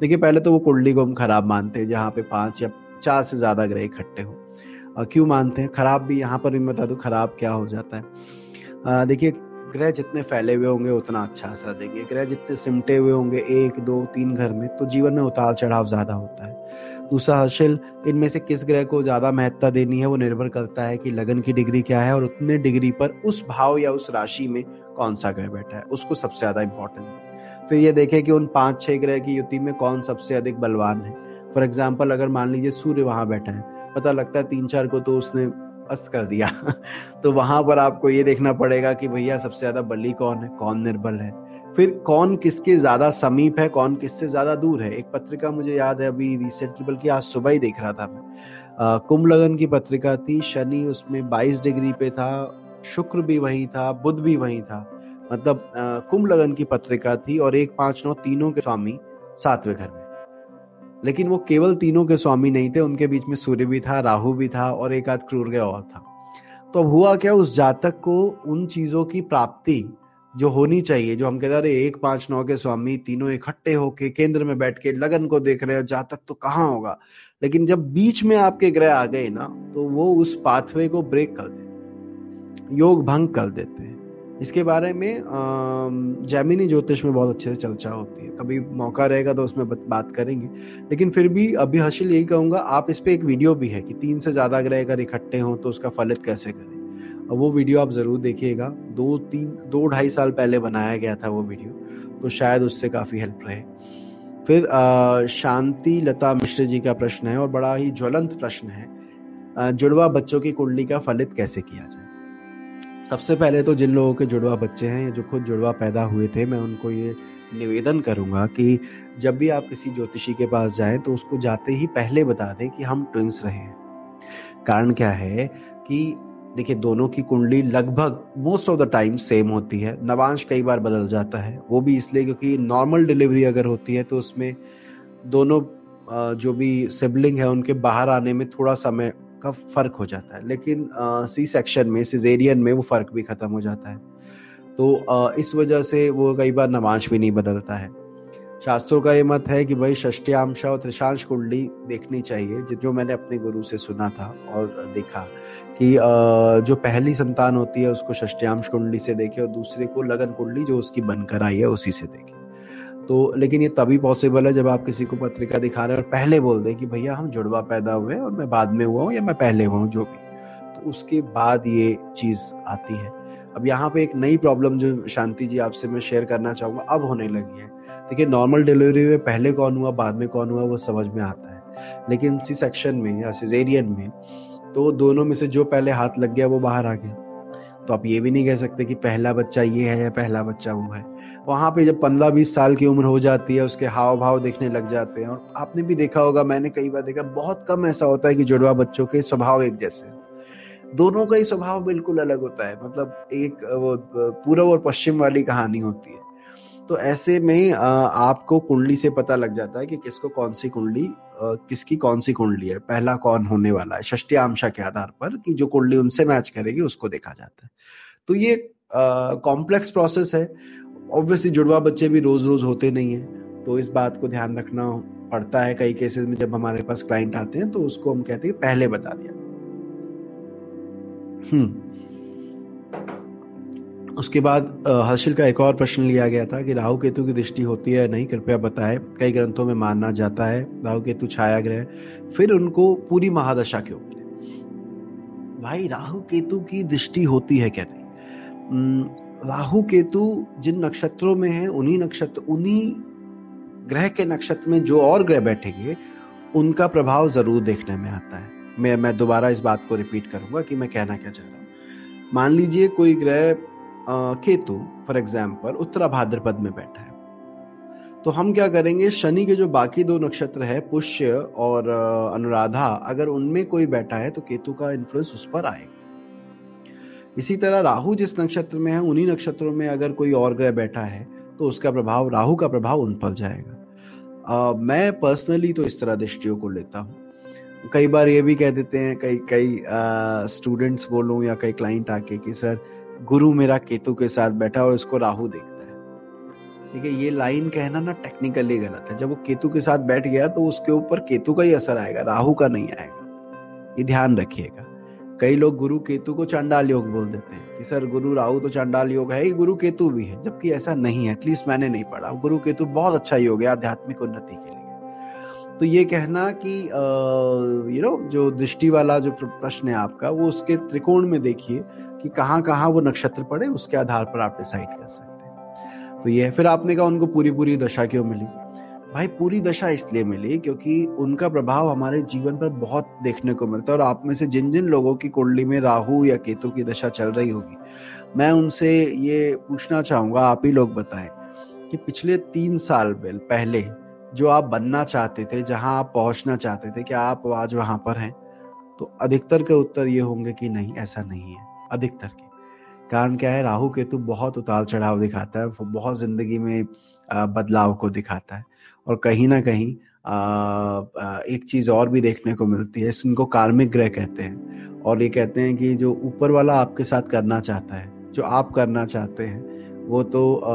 देखिए, पहले तो वो कुंडली को हम खराब मानते हैं, जहाँ पे पाँच या चार से ज़्यादा ग्रह इकट्ठे हो। क्यों मानते हैं? खराब भी यहाँ पर भी बता दो, खराब क्या हो जाता है? देखिए, ग्रह जितने फैले हुए होंगे उतना अच्छा असर देंगे। ग्रह जितने सिमटे हुए होंगे एक, दो, तीन घर में तो जीवन में उतार चढ़ाव ज़्यादा होता है। दूसरा हासिल इनमें से किस ग्रह को ज़्यादा महत्ता देनी है, वो निर्भर करता है कि लगन की डिग्री क्या है और उतने डिग्री पर उस भाव या उस राशि में कौन सा ग्रह बैठा है, उसको सबसे ज़्यादा इंपॉर्टेंस है। फिर ये देखें कि उन पाँच छह ग्रह की युति में कौन सबसे अधिक बलवान है। फॉर एग्ज़ाम्पल अगर मान लीजिए सूर्य वहाँ बैठा है, पता लगता है तीन चार को तो उसने अस्त कर दिया। *laughs* तो वहाँ पर आपको ये देखना पड़ेगा कि भैया सबसे ज़्यादा बली कौन है, कौन निर्बल है। फिर कौन किसके ज़्यादा समीप है, कौन किससे ज़्यादा दूर है? एक पत्रिका मुझे याद है अभी रिसेंटली बल्कि आज सुबह ही देख रहा था मैं। कुंभ लगन की पत्रिका थी, शनि उसमें 22 डिग्री पे था शुक्र भी वही था, बुध भी वही था। मतलब कुंभ लगन की पत्रिका थी और एक पाँच नौ तीनों के स्वामी सातवें घर में लेकिन वो केवल तीनों के स्वामी नहीं थे, उनके बीच में सूर्य भी था, राहु भी था और एक आध क्रूर गया और था। तो अब हुआ क्या, उस जातक को उन चीज़ों की प्राप्ति जो होनी चाहिए, जो हम कहते रहे एक पाँच नौ के स्वामी तीनों इकट्ठे होके केंद्र में बैठ के लगन को देख रहे हैं, जातक तो कहाँ होगा? लेकिन जब बीच में आपके ग्रह आ गए ना तो वो उस पाथवे को ब्रेक कर देते योग भंग कर देते हैं। इसके बारे में जैमिनी ज्योतिष में बहुत अच्छे से चर्चा होती है। कभी मौका रहेगा तो उसमें बात करेंगे। लेकिन फिर भी अभी हासिल यही कहूँगा, आप इस पर एक वीडियो भी है कि तीन से ज़्यादा ग्रह अगर इकट्ठे हों तो उसका फलित कैसे करें। और वो वीडियो आप ज़रूर देखिएगा। दो, तीन, दो ढाई साल पहले बनाया गया था वो वीडियो तो शायद उससे काफ़ी हेल्प रहे। फिर शांति लता मिश्र जी का प्रश्न है और बड़ा ही ज्वलंत प्रश्न है। जुड़वा बच्चों की कुंडली का फलित कैसे किया जाए? सबसे पहले तो जिन लोगों के जुड़वा बच्चे हैं जो खुद जुड़वा पैदा हुए थे, मैं उनको ये निवेदन करूँगा कि जब भी आप किसी ज्योतिषी के पास जाएँ तो उसको जाते ही पहले बता दें कि हम ट्विंस रहे हैं। कारण क्या है कि देखिए, दोनों की कुंडली लगभग most of the time same होती है। नवांश कई बार बदल जाता है। वो भी इसलिए क्योंकि नॉर्मल डिलीवरी अगर होती है तो उसमें दोनों जो भी सिबलिंग है, उनके बाहर आने में थोड़ा समय का फ़र्क हो जाता है। लेकिन सी सेक्शन में सिजेरियन में वो फ़र्क भी खत्म हो जाता है। तो अ, इस वजह से वो कई बार नवांश भी नहीं बदलता है। शास्त्रों का ये मत है कि भाई षष्ट्यांश और त्रिशांश कुंडली देखनी चाहिए जो मैंने अपने गुरु से सुना था और देखा कि जो पहली संतान होती है उसको षष्ट्यांश कुंडली से देखे और दूसरे को लगन कुंडली जो उसकी बनकर आई है उसी से देखे। तो लेकिन ये तभी पॉसिबल है जब आप किसी को पत्रिका दिखा रहे हैं और पहले बोल दें कि भैया हम जुड़वा पैदा हुए और मैं बाद में हुआ हूँ या मैं पहले हुआ हूँ, जो भी। तो उसके बाद ये चीज़ आती है। अब यहाँ पे एक नई प्रॉब्लम जो शांति जी आपसे मैं शेयर करना चाहूँगा, अब होने लगी है। देखिए नॉर्मल डिलीवरी में पहले कौन हुआ, बाद में कौन हुआ, वो समझ में आता है। लेकिन सी सेक्शन में या सिजेरियन में तो दोनों में से जो पहले हाथ लग गया, वो बाहर आ गया। तो आप ये भी नहीं कह सकते कि पहला बच्चा ये है या पहला बच्चा वो है। वहाँ पे जब पंद्रह बीस साल की उम्र हो जाती है, उसके हाव भाव देखने लग जाते हैं। और आपने भी देखा होगा, मैंने कई बार देखा, बहुत कम ऐसा होता है कि जुड़वा बच्चों के स्वभाव एक जैसे। दोनों का ही स्वभाव बिल्कुल अलग होता है। मतलब एक वो, पूर्व और पश्चिम वाली कहानी होती है। तो ऐसे में आपको कुंडली से पता लग जाता है कि किसको कौन सी कुंडली किसकी कौन सी कुंडली है। पहला कौन होने वाला है? षष्ट्यांशा के आधार पर कि जो कुंडली उनसे मैच करेगी, उसको देखा जाता है। तो ये कॉम्प्लेक्स प्रोसेस है। ऑब्वियसली जुड़वा बच्चे भी रोज रोज होते नहीं है तो इस बात को ध्यान रखना पड़ता है कई केसेस में जब हमारे पास क्लाइंट आते हैं तो उसको हम कहते हैं पहले बता दिया। हम्म। उसके बाद हर्षिल का एक और प्रश्न लिया गया था कि राहु केतु की दृष्टि होती है नहीं कृपया बताएँ। कई ग्रंथों में माना जाता है राहु केतु छाया ग्रह फिर उनको पूरी महादशा क्यों मिले भाई राहु केतु की दृष्टि होती है क्या नहीं? हम्म, राहु केतु जिन नक्षत्रों में है, उन्हीं नक्षत्र, उन्हीं ग्रह के नक्षत्र में जो और ग्रह बैठेंगे, उनका प्रभाव ज़रूर देखने में आता है। मैं मैं दोबारा इस बात को रिपीट करूँगा कि मैं कहना क्या चाह रहा हूँ। मान लीजिए कोई ग्रह केतु, फॉर एग्ज़ाम्पल, उत्तरा भाद्रपद में बैठा है। तो हम क्या करेंगे, शनि के जो बाकी दो नक्षत्र है, पुष्य और अनुराधा, अगर उनमें कोई बैठा है तो केतु का इन्फ्लुएंस उस पर आएगा। इसी तरह राहु जिस नक्षत्र में है उन्हीं नक्षत्रों में अगर कोई और ग्रह बैठा है तो उसका प्रभाव राहु का प्रभाव उन पर जाएगा। अ, मैं पर्सनली तो इस तरह दृष्टियों को लेता हूँ। कई बार ये भी कह देते हैं कई कई स्टूडेंट्स बोलूँ या कई क्लाइंट आके कि सर गुरु मेरा केतु के साथ बैठा और उसको राहु देखता है। ठीक है ये लाइन कहना ना टेक्निकली गलत है। जब वो केतु के साथ बैठ गया तो उसके ऊपर केतु का ही असर आएगा राहु का नहीं आएगा। ये ध्यान रखिएगा। कई लोग गुरु केतु को चांडाल योग बोल देते हैं कि, सर, गुरु राहु तो चांडाल योग है ही, गुरु केतु भी है। जबकि ऐसा नहीं है, एटलीस्ट मैंने नहीं पढ़ा। गुरु केतु बहुत अच्छा योग है आध्यात्मिक उन्नति के लिए। तो ये कहना कि यू नो जो दृष्टि वाला जो प्रश्न है आपका, वो उसके त्रिकोण में देखिए कि कहाँ कहाँ वो नक्षत्र पड़े, उसके आधार पर आप डिसाइड कर सकते हैं। तो ये है। फिर आपने कहा उनको पूरी पूरी दशा क्यों मिली? भाई, पूरी दशा इसलिए मिली क्योंकि उनका प्रभाव हमारे जीवन पर बहुत देखने को मिलता है और आप में से जिन जिन लोगों की कुंडली में राहु या केतु की दशा चल रही होगी, मैं उनसे ये पूछना चाहूँगा, आप ही लोग बताएँ कि पिछले तीन साल पहल- जो आप बनना चाहते थे, जहाँ आप पहुँचना चाहते थे, क्या आप आज वहाँ पर हैं? तो अधिकतर के उत्तर ये होंगे कि नहीं, ऐसा नहीं है। अधिकतर के। कारण क्या है? राहु केतु बहुत उतार चढ़ाव दिखाता है बहुत ज़िंदगी में बदलाव को दिखाता है। और कहीं ना कहीं एक चीज़ और भी देखने को मिलती है इनको कार्मिक ग्रह कहते हैं। और ये कहते हैं कि जो ऊपर वाला आपके साथ करना चाहता है जो आप करना चाहते हैं वो तो अ,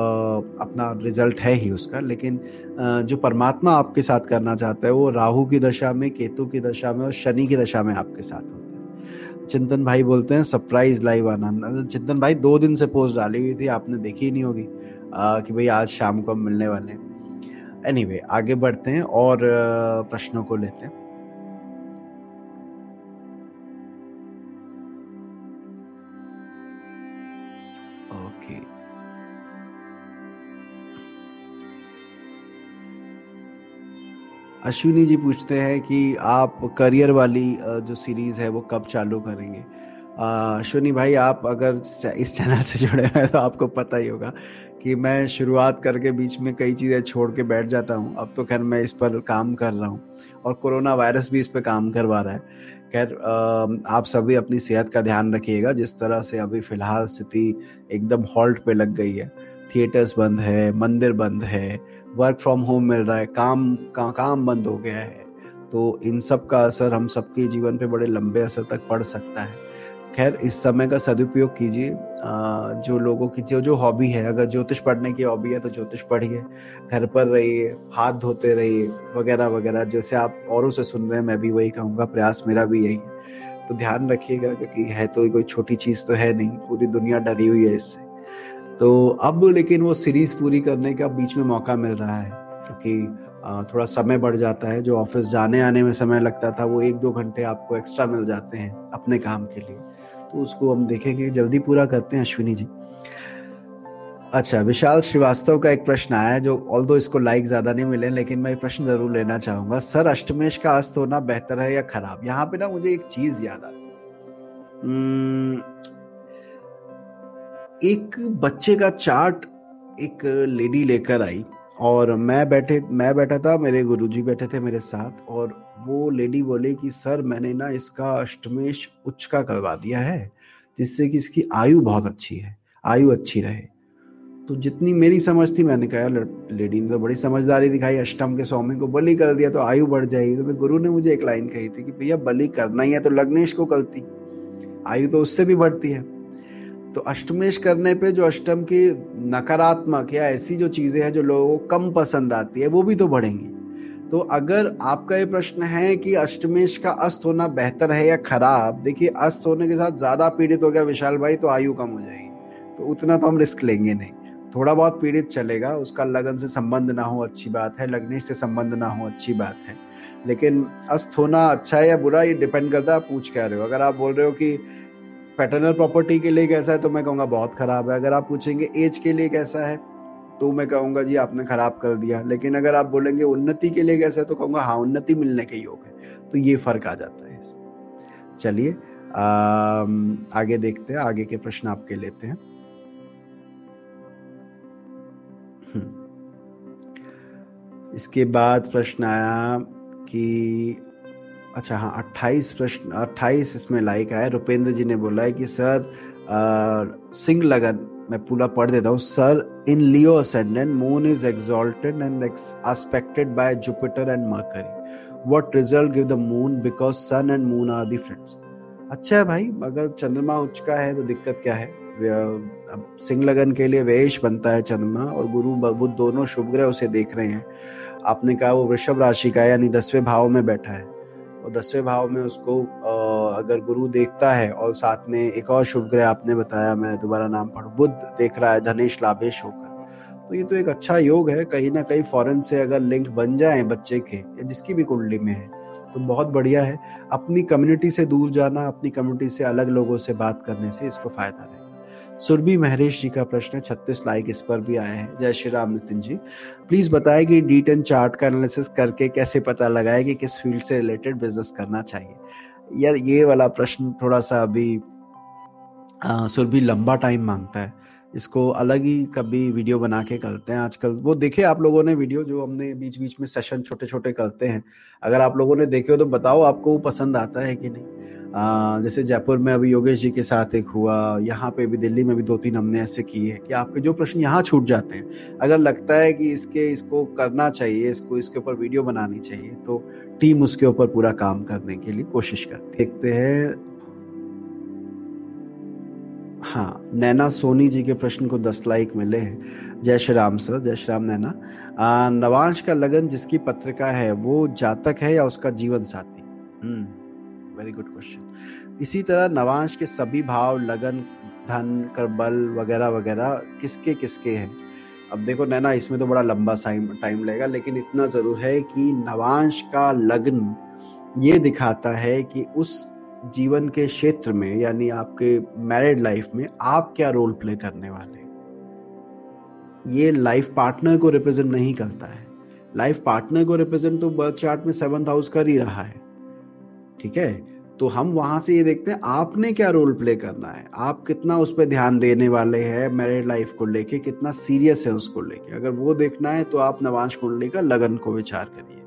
अपना रिज़ल्ट है ही उसका लेकिन अ, जो परमात्मा आपके साथ करना चाहता है वो राहु की दशा में केतु की दशा में और शनि की दशा में आपके साथ होता है। चिंतन भाई बोलते हैं सरप्राइज़ लाइव आना। चिंतन भाई दो दिन से पोस्ट डाली हुई थी आपने देखी ही नहीं होगी कि भाई आज शाम को हम मिलने वाले हैं। एनीवे anyway, आगे बढ़ते हैं और प्रश्नों को लेते हैं। ओके अश्विनी जी पूछते हैं कि आप करियर वाली जो सीरीज़ है वो कब चालू करेंगे? अश्विनी भाई आप अगर इस चैनल से जुड़े हैं तो आपको पता ही होगा कि मैं शुरुआत करके बीच में कई चीज़ें छोड़ के बैठ जाता हूँ। अब तो खैर मैं इस पर काम कर रहा हूँ और कोरोना वायरस भी इस पर काम करवा रहा है। खैर आप सभी अपनी सेहत का ध्यान रखिएगा। जिस तरह से अभी फ़िलहाल स्थिति एकदम हॉल्ट पे लग गई है। थिएटर्स बंद है मंदिर बंद है वर्क फ्रॉम होम मिल रहा है काम का, काम बंद हो गया है। तो इन सब का असर हम सबके जीवन पे बड़े लंबे असर तक पड़ सकता है। खैर इस समय का सदुपयोग कीजिए। जो लोगों की जो जो हॉबी है, अगर ज्योतिष पढ़ने की हॉबी है तो ज्योतिष पढ़िए, घर पर रहिए, हाथ धोते रहिए, वगैरह वगैरह, जैसे आप औरों से सुन रहे हैं, मैं भी वही कहूँगा, प्रयास मेरा भी यही है। तो ध्यान रखिएगा क्योंकि है तो कोई छोटी चीज़ तो है नहीं, पूरी दुनिया डरी हुई है इससे। तो अब लेकिन वो सीरीज़ पूरी करने का बीच में मौका मिल रहा है, क्योंकि थोड़ा समय बढ़ जाता है, जो ऑफ़िस जाने आने में समय लगता था, वो एक दो घंटे आपको एक्स्ट्रा मिल जाते हैं अपने काम के लिए। तो उसको हम देखेंगे। जल्दी पूरा करते हैं, अश्विनी जी। अच्छा विशाल श्रीवास्तव का एक प्रश्न आया जो ऑल दो इसको लाइक ज़्यादा नहीं मिले, लेकिन मैं प्रश्न ज़रूर लेना चाहूँगा। सर, अष्टमेश का अस्त होना बेहतर है या खराब? यहाँ पे ना मुझे एक चीज़ याद आती एक बच्चे का चार्ट एक लेडी लेकर आई, और मैं बैठे, मैं बैठा था, मेरे गुरुजी बैठे थे मेरे साथ, और वो लेडी बोले कि, सर, मैंने ना इसका अष्टमेश उच्च का करवा दिया है, जिससे कि इसकी आयु बहुत अच्छी है, आयु अच्छी रहे। तो जितनी मेरी समझ थी, मैंने कहा लेडी ने तो बड़ी समझदारी दिखाई, अष्टम के स्वामी को बलि कर दिया तो आयु बढ़ जाएगी। तो गुरु ने मुझे एक लाइन कही थी कि, भैया, बलि करना ही है तो लग्नेश को करती, आयु तो उससे भी बढ़ती है। तो अष्टमेश करने पे जो अष्टम की नकारात्मक या ऐसी जो चीज़ें हैं जो लोगों को कम पसंद आती है, वो भी तो बढ़ेंगी। तो अगर आपका ये प्रश्न है कि अष्टमेश का अस्त होना बेहतर है या खराब, देखिए, अस्त होने के साथ ज़्यादा पीड़ित हो गया विशाल भाई तो आयु कम हो जाएगी। तो उतना तो हम रिस्क लेंगे नहीं। थोड़ा बहुत पीड़ित चलेगा, उसका लगन से संबंध ना हो, अच्छी बात है। लग्नेश से संबंध ना हो, अच्छी बात है। लेकिन अस्त होना अच्छा है या बुरा, ये डिपेंड करता है आप पूछ कह रहे हो। अगर आप बोल रहे हो कि पैटर्नल प्रॉपर्टी के लिए कैसा है तो मैं कहूँगा बहुत खराब है। अगर आप पूछेंगे एज के लिए कैसा है तो मैं कहूँगा, जी, आपने खराब कर दिया। लेकिन अगर आप बोलेंगे, उन्नति के लिए कैसे तो कहूँगा हाँ उन्नति मिलने के योग है। तो ये फ़र्क आ जाता है इसमें। चलिए आगे देखते हैं, आगे के प्रश्न आपके लेते हैं। हम्म। इसके बाद प्रश्न आया कि अच्छा हाँ अट्ठाईस प्रश्न, अट्ठाईस इसमें लाइक आया। रुपेंद्र जी ने बोला है कि, सर सिंह लगन, मैं पूरा पढ़ देता हूँ। Sir in Leo ascendant moon is exalted and aspected by Jupiter and Mercury what result give the moon because sun and moon are the friends अच्छा है भाई, अगर चंद्रमा उच्च का है तो दिक्कत क्या है? अब सिंह लगन के लिए वेश बनता है चंद्रमा और गुरु, बुद्ध दोनों शुभ ग्रह उसे देख रहे हैं। आपने कहा वो वृषभ राशि का यानी दसवें भाव में बैठा है। और दसवें भाव में उसको अगर गुरु देखता है और साथ में एक और शुभ ग्रह आपने बताया, मैं दोबारा नाम पढ़ू, बुद्ध देख रहा है, धनेश लाभेश होकर। तो ये तो एक अच्छा योग है, कहीं ना कहीं फॉरन से अगर लिंक बन जाए बच्चे के, या जिसकी भी कुंडली में है तो बहुत बढ़िया है। अपनी कम्युनिटी से दूर जाना, अपनी कम्युनिटी से अलग लोगों से बात करने से इसको फ़ायदा रहेगा सुरभि महेश जी का प्रश्न है, छत्तीस लाइक इस पर भी आए हैं। जय श्री राम नितिन जी। प्लीज़ बताएँ कि डी टेन चार्ट का एनालिसिस करके कैसे पता लगाए कि किस फ़ील्ड से रिलेटेड बिज़नेस करना चाहिए। यार, ये वाला प्रश्न थोड़ा सा अभी सुरभि लंबा टाइम माँगता है। इसको अलग ही कभी वीडियो बना के करते हैं आजकल। वो देखे आप लोगों ने वीडियो जो हमने बीच बीच में सेशन छोटे छोटे करते हैं। अगर आप लोगों ने देखे हो तो बताओ आपको वो पसंद आता है कि नहीं। जैसे जयपुर में अभी योगेश जी के साथ एक हुआ, यहाँ पे भी दिल्ली में भी दो तीन हमने ऐसे किए कि आपके जो प्रश्न यहाँ छूट जाते हैं, अगर लगता है कि इसके, इसको करना चाहिए, इसको, इसके ऊपर वीडियो बनानी चाहिए तो टीम उसके ऊपर पूरा काम करने के लिए कोशिश करती देखते हैं। हाँ नैना सोनी जी के प्रश्न को दस लाइक मिले हैं। जय श्री राम सर, जय श्री राम नैना। नवांश का लगन जिसकी पत्रिका है, वो जातक है या उसका जीवन साथी? वेरी गुड क्वेश्चन इसी तरह नवांश के सभी भाव, लगन, धन, कर, बल वगैरह वगैरह किसके किसके हैं? अब देखो नैना, इसमें तो बड़ा लंबा टाइम लगेगा, लेकिन इतना ज़रूर है कि नवांश का लग्न ये दिखाता है कि उस जीवन के क्षेत्र में, यानी आपके मैरिड लाइफ में, आप क्या रोल प्ले करने वाले ये लाइफ पार्टनर को रिप्रेजेंट नहीं करता है। लाइफ पार्टनर को रिप्रेजेंट तो बर्थ चार्ट में सेवन हाउस कर ही रहा है। ठीक है? तो हम वहाँ से ये देखते हैं, आपने क्या रोल प्ले करना है? आप कितना उस पर ध्यान देने वाले हैं मैरिड लाइफ को लेके? कितना सीरियस है उसको लेके? अगर वो देखना है तो आप नवांश कुंडली का लगन को विचार करिए।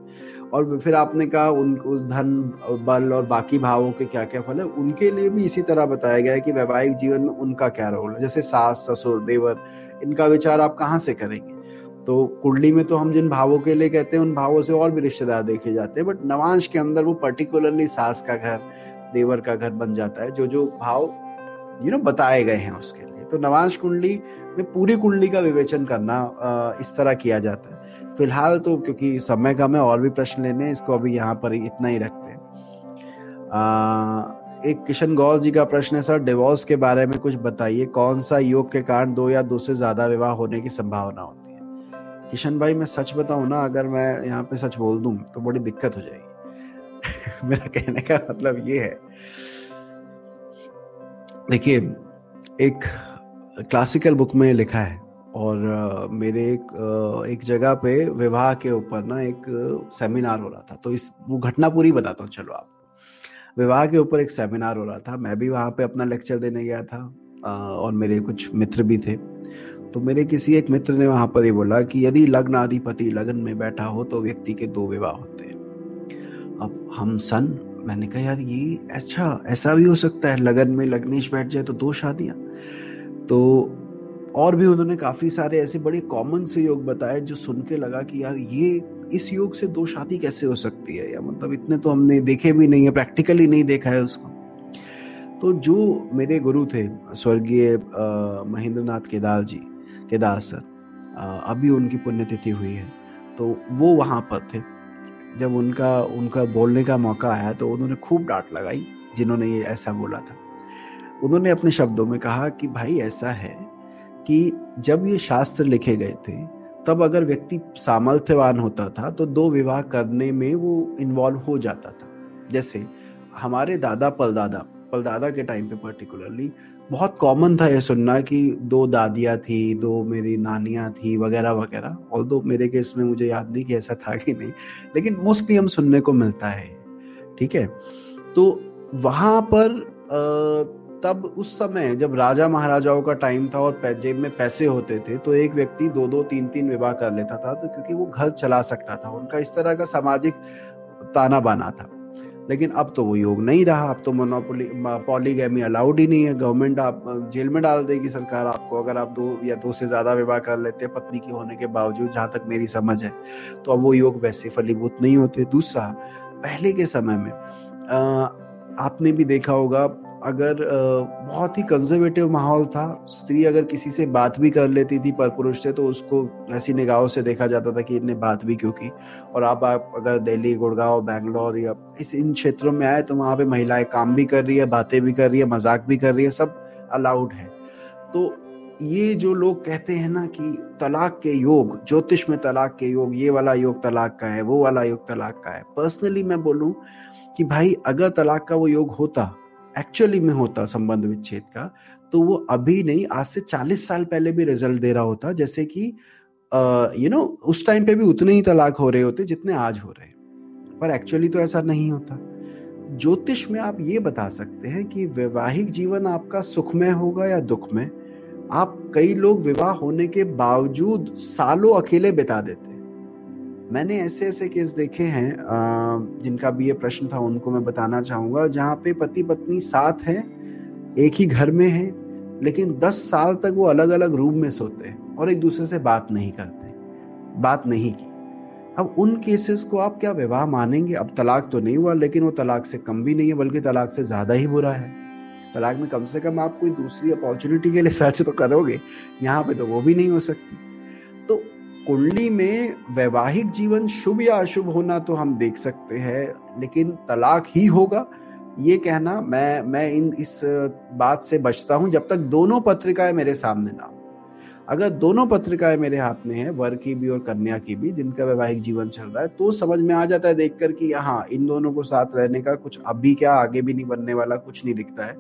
और फिर आपने कहा उनको धन, बल और बाकी भावों के क्या क्या फल है? उनके लिए भी इसी तरह बताया गया है कि वैवाहिक जीवन में उनका क्या रोल है? जैसे सास, ससुर, देवर, इनका विचार आप कहाँ से करेंगे? तो कुंडली में तो हम जिन भावों के लिए कहते हैं, उन भावों से और भी रिश्तेदार देखे जाते हैं बट नवांश के अंदर वो पर्टिकुलरली सास का घर देवर का घर बन जाता है जो जो भाव यू नो बताए गए हैं उसके लिए। तो नवांश कुंडली में पूरी कुंडली का विवेचन करना इस तरह किया जाता है। फ़िलहाल तो क्योंकि समय कम है, और भी प्रश्न लेने इसको अभी यहाँ पर इतना ही रखते हैं। एक किशन गौर जी का प्रश्न है, सर डिवोर्स के बारे में कुछ बताइए। कौन सा योग के कारण दो या दो से ज़्यादा विवाह होने की संभावना होती है? किशन भाई, मैं सच बताऊँ ना, अगर मैं यहाँ पे सच बोल दूँ तो बड़ी दिक्कत हो जाएगी। *laughs* मेरा कहने का मतलब ये है। देखिए, एक क्लासिकल बुक में लिखा है और मेरे एक एक जगह पे विवाह के ऊपर ना एक सेमिनार हो रहा था। तो इस, वो घटना पूरी बताता हूँ, चलो आप। विवाह के ऊपर एक सेमिनार हो रहा था। मैं भी वहाँ पे अपना लेक्चर देने गया था और मेरे कुछ मित्र भी थे। तो मेरे किसी एक मित्र ने वहाँ पर ये बोला कि यदि लग्न आधिपति लगन में बैठा हो तो व्यक्ति के दो विवाह होते हैं। अब हम सन, मैंने कहा, यार, ये अच्छा ऐसा भी हो सकता है, लगन में लग्नेश बैठ जाए तो दो शादियाँ। तो और भी उन्होंने काफ़ी सारे ऐसे बड़े कॉमन से योग बताए, जो सुन के लगा कि, यार, ये, इस योग से दो शादी कैसे हो सकती है? या मतलब इतने तो हमने देखे भी नहीं है प्रैक्टिकली नहीं देखा है उसको। तो जो मेरे गुरु थे, स्वर्गीय महेंद्र नाथ केदार जी, केदार सर अभी उनकी पुण्यतिथि हुई है तो वो वहाँ पर थे। जब उनका उनका बोलने का मौका आया तो उन्होंने खूब डांट लगाई, जिन्होंने ये ऐसा बोला था। उन्होंने अपने शब्दों में कहा कि, भाई, ऐसा है कि जब ये शास्त्र लिखे गए थे, तब अगर व्यक्ति सामर्थ्यवान होता था तो दो विवाह करने में वो इन्वॉल्व हो जाता था। जैसे हमारे दादा पलदादा पलदादा के टाइम पे पर्टिकुलरली बहुत कॉमन था ये सुनना कि दो दादियाँ थी, दो मेरी नानियाँ थी वगैरह वगैरह। ऑल दो मेरे केस में मुझे याद नहीं कि ऐसा था कि नहीं, लेकिन मोस्टली हम सुनने को मिलता है, ठीक है? तो वहाँ पर तब उस समय जब राजा महाराजाओं का टाइम था और जेब में पैसे होते थे तो एक व्यक्ति दो दो, तीन तीन विवाह कर लेता था तो क्योंकि वो घर चला सकता था, उनका इस तरह का सामाजिक ताना बाना था। लेकिन अब तो वो योग नहीं रहा अब तो मोनोपोली पॉलीगैमी अलाउड ही नहीं है। गवर्नमेंट आप जेल में डाल देगी सरकार आपको अगर आप दो या दो से ज़्यादा विवाह कर लेते हैं पत्नी के होने के बावजूद जहाँ तक मेरी समझ है तो अब वो योग वैसे फलीभूत नहीं होते। दूसरा पहले के समय में आ, आपने भी देखा होगा अगर बहुत ही कंजर्वेटिव माहौल था स्त्री अगर किसी से बात भी कर लेती थी पर पुरुष से तो उसको ऐसी निगाहों से देखा जाता था कि इतने बात भी क्यों की? और आप, आप अगर दिल्ली गुड़गांव बैंगलोर या इस इन क्षेत्रों में आए तो वहाँ पे महिलाएँ काम भी कर रही है बातें भी कर रही है मज़ाक भी कर रही है सब अलाउड है। तो ये जो लोग कहते हैं ना कि तलाक के योग ज्योतिष में तलाक के योग ये वाला योग तलाक का है वो वाला योग तलाक का है। पर्सनली मैं बोलूँ कि भाई अगर तलाक का वो योग होता एक्चुअली में होता संबंध विच्छेद का तो वो अभी नहीं, आज से चालीस साल पहले भी रिज़ल्ट दे रहा होता, जैसे कि यू नो उस टाइम पे भी उतने ही तलाक हो रहे होते जितने आज हो रहे पर एक्चुअली तो ऐसा नहीं होता। ज्योतिष में आप ये बता सकते हैं कि वैवाहिक जीवन आपका सुखमय होगा या दुखमय, आप कई लोग विवाह होने के बावजूद सालों अकेले बिता देते मैंने ऐसे ऐसे केस देखे हैं जिनका भी ये प्रश्न था उनको मैं बताना चाहूँगा, जहाँ पे पति पत्नी साथ हैं, एक ही घर में है, लेकिन दस साल तक वो अलग अलग रूम में सोते हैं और एक दूसरे से बात नहीं करते, बात नहीं की। अब उन केसेस को आप क्या विवाह मानेंगे? अब तलाक तो नहीं हुआ, लेकिन वो तलाक से कम भी नहीं है, बल्कि तलाक से ज़्यादा ही बुरा है। तलाक में कम से कम आप कोई दूसरी अपॉर्चुनिटी के लिए *laughs* सर्च तो करोगे, यहाँ पे तो वो भी नहीं हो सकती। कुंडली में वैवाहिक जीवन शुभ या अशुभ होना तो हम देख सकते हैं, लेकिन तलाक ही होगा। ये कहना मैं मैं इन, इस बात से बचता हूँ जब तक दोनों पत्रिकाएँ मेरे सामने ना अगर दोनों पत्रिकाएँ मेरे हाथ में है, वर की भी और कन्या की भी, जिनका वैवाहिक जीवन चल रहा है तो समझ में आ जाता है देखकर कि हाँ इन दोनों को साथ रहने का कुछ अभी क्या आगे भी नहीं बनने वाला, कुछ नहीं दिखता है।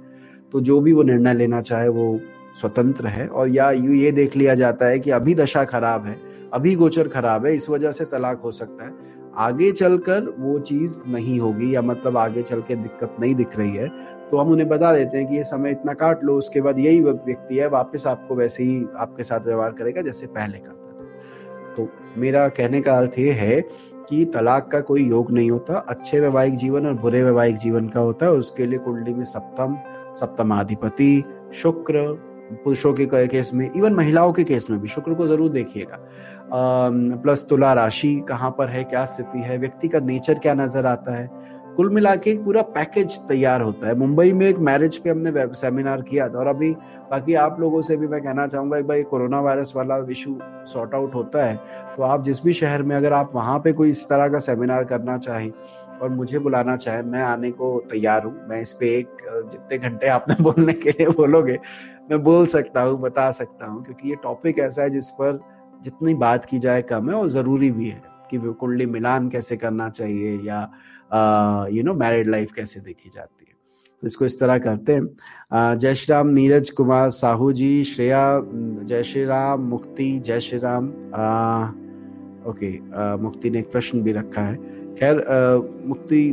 तो जो भी वो निर्णय लेना चाहे वो स्वतंत्र है और या यू ये देख लिया जाता है कि अभी दशा खराब है अभी गोचर खराब है, इस वजह से तलाक हो सकता है। आगे चलकर वो चीज़ नहीं होगी या मतलब आगे चल के दिक्कत नहीं दिख रही है तो हम उन्हें बता देते हैं कि ये समय इतना काट लो, उसके बाद यही व्यक्ति है, वापस आपको वैसे ही आपके साथ व्यवहार करेगा जैसे पहले करता था। तो मेरा कहने का अर्थ ये है कि तलाक का कोई योग नहीं होता, अच्छे वैवाहिक जीवन और बुरे वैवाहिक जीवन का होता है उसके लिए कुंडली में सप्तम, सप्तमाधिपति, शुक्र पुरुषों के केस में इवन महिलाओं के केस में भी, शुक्र को ज़रूर देखिएगा। प्लस तुला राशि कहाँ पर है, क्या स्थिति है, व्यक्ति का नेचर क्या नज़र आता है, कुल मिला के एक पूरा पैकेज तैयार होता है। मुंबई में एक मैरिज पे हमने सेमिनार किया था और अभी बाकी आप लोगों से भी मैं कहना चाहूँगा, एक बार कोरोना वायरस वाला इशू सॉर्ट आउट होता है तो आप जिस भी शहर में अगर आप वहाँ पे कोई इस तरह का सेमिनार करना चाहें और मुझे बुलाना चाहे, मैं आने को तैयार हूँ। मैं इस पे एक जितने घंटे आपने *laughs* बोलने के लिए बोलोगे, मैं बोल सकता हूँ, बता सकता हूँ, क्योंकि ये टॉपिक ऐसा है जिस पर जितनी बात की जाए कम है और ज़रूरी भी है कि कुंडली मिलान कैसे करना चाहिए या यू नो मैरिड लाइफ कैसे देखी जाती है। तो इसको इस तरह करते हैं। जय श्री राम, नीरज कुमार साहू जी, श्रेया जय श्री राम, मुक्ति, जय श्री राम। ओके मुक्ति ने एक प्रश्न भी रखा है। खैर मुक्ति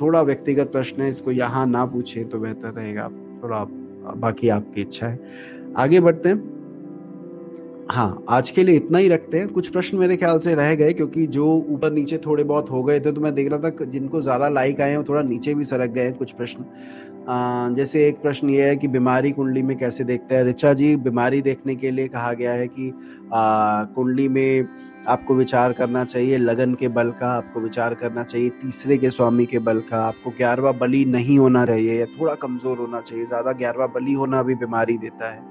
थोड़ा व्यक्तिगत प्रश्न है, इसको यहाँ ना पूछे तो बेहतर रहेगा। थोड़ा बाकी आपकी इच्छा है। आगे बढ़ते हैं। हाँ आज के लिए इतना ही रखते हैं। कुछ प्रश्न मेरे ख्याल से रह गए, क्योंकि जो ऊपर नीचे थोड़े बहुत हो गए थे तो मैं देख रहा था जिनको ज़्यादा लाइक आए हैं थोड़ा नीचे भी सरक गए हैं कुछ प्रश्न। जैसे एक प्रश्न ये है कि बीमारी कुंडली में कैसे देखते हैं? ऋचा जी, बीमारी देखने के लिए कहा गया है कि कुंडली में आपको विचार करना चाहिए लगन के बल का आपको विचार करना चाहिए तीसरे के स्वामी के बल का। आपको ग्यारहवा बली नहीं होना चाहिए या थोड़ा कमज़ोर होना चाहिए ज़्यादा ग्यारहवा बली होना भी बीमारी देता है।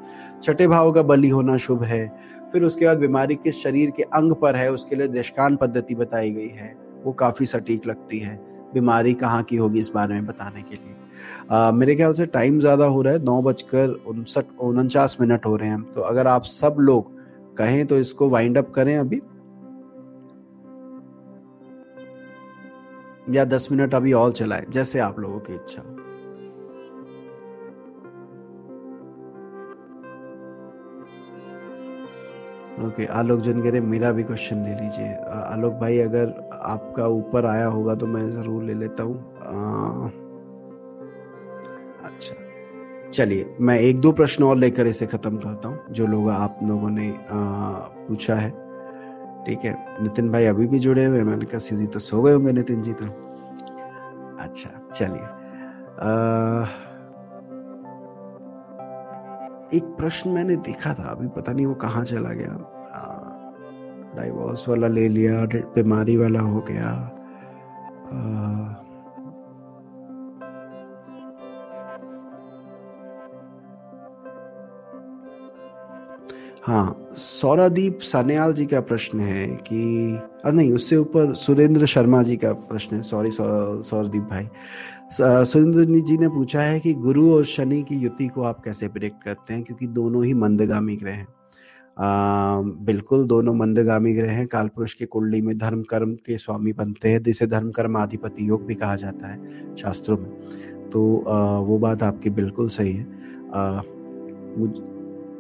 छठे भाव का बली होना शुभ है। फिर उसके बाद बीमारी किस शरीर के अंग पर है उसके लिए दृष्टान पद्धति बताई गई है। वो काफ़ी सटीक लगती है। बीमारी कहाँ की होगी इस बारे में बताने के लिए। आ, मेरे ख्याल से टाइम ज़्यादा हो रहा है नौ बजकर उनसठ उनचास मिनट हो रहे हैं। तो अगर आप सब लोग कहें तो इसको वाइंड अप करें अभी। या दस मिनट अभी और चलाएँ जैसे आप लोगों की इच्छा। ओके okay, आलोक जन कह रहे मेरा भी क्वेश्चन ले लीजिए। आलोक भाई अगर आपका ऊपर आया होगा तो मैं ज़रूर ले लेता हूँ। अच्छा चलिए मैं एक दो प्रश्न और लेकर इसे ख़त्म करता हूँ जो लोग आप लोगों ने आ, पूछा है। ठीक है। नितिन भाई अभी भी जुड़े हुए मैंने कहा सीधी तो सो गए होंगे नितिन जी तो। अच्छा चलिए। एक प्रश्न मैंने देखा था अभी पता नहीं वो कहाँ चला गया। डाइवोर्स वाला ले लिया बीमारी वाला हो गया। आ, हाँ सौरादीप सान्याल जी का प्रश्न है कि नहीं उससे ऊपर सुरेंद्र शर्मा जी का प्रश्न है सॉरी सौरदीप भाई। सुरेंद्र जी ने पूछा है कि गुरु और शनि की युति को आप कैसे प्रिडिक्ट करते हैं? क्योंकि दोनों ही मंदगामी ग्रह हैं। बिल्कुल दोनों मंदगामी ग्रह हैं। काल पुरुष की कुंडली में धर्म कर्म के स्वामी बनते हैं जिसे धर्म कर्म आधिपति योग भी कहा जाता है शास्त्रों में। तो आ, वो बात आपकी बिल्कुल सही है। आ,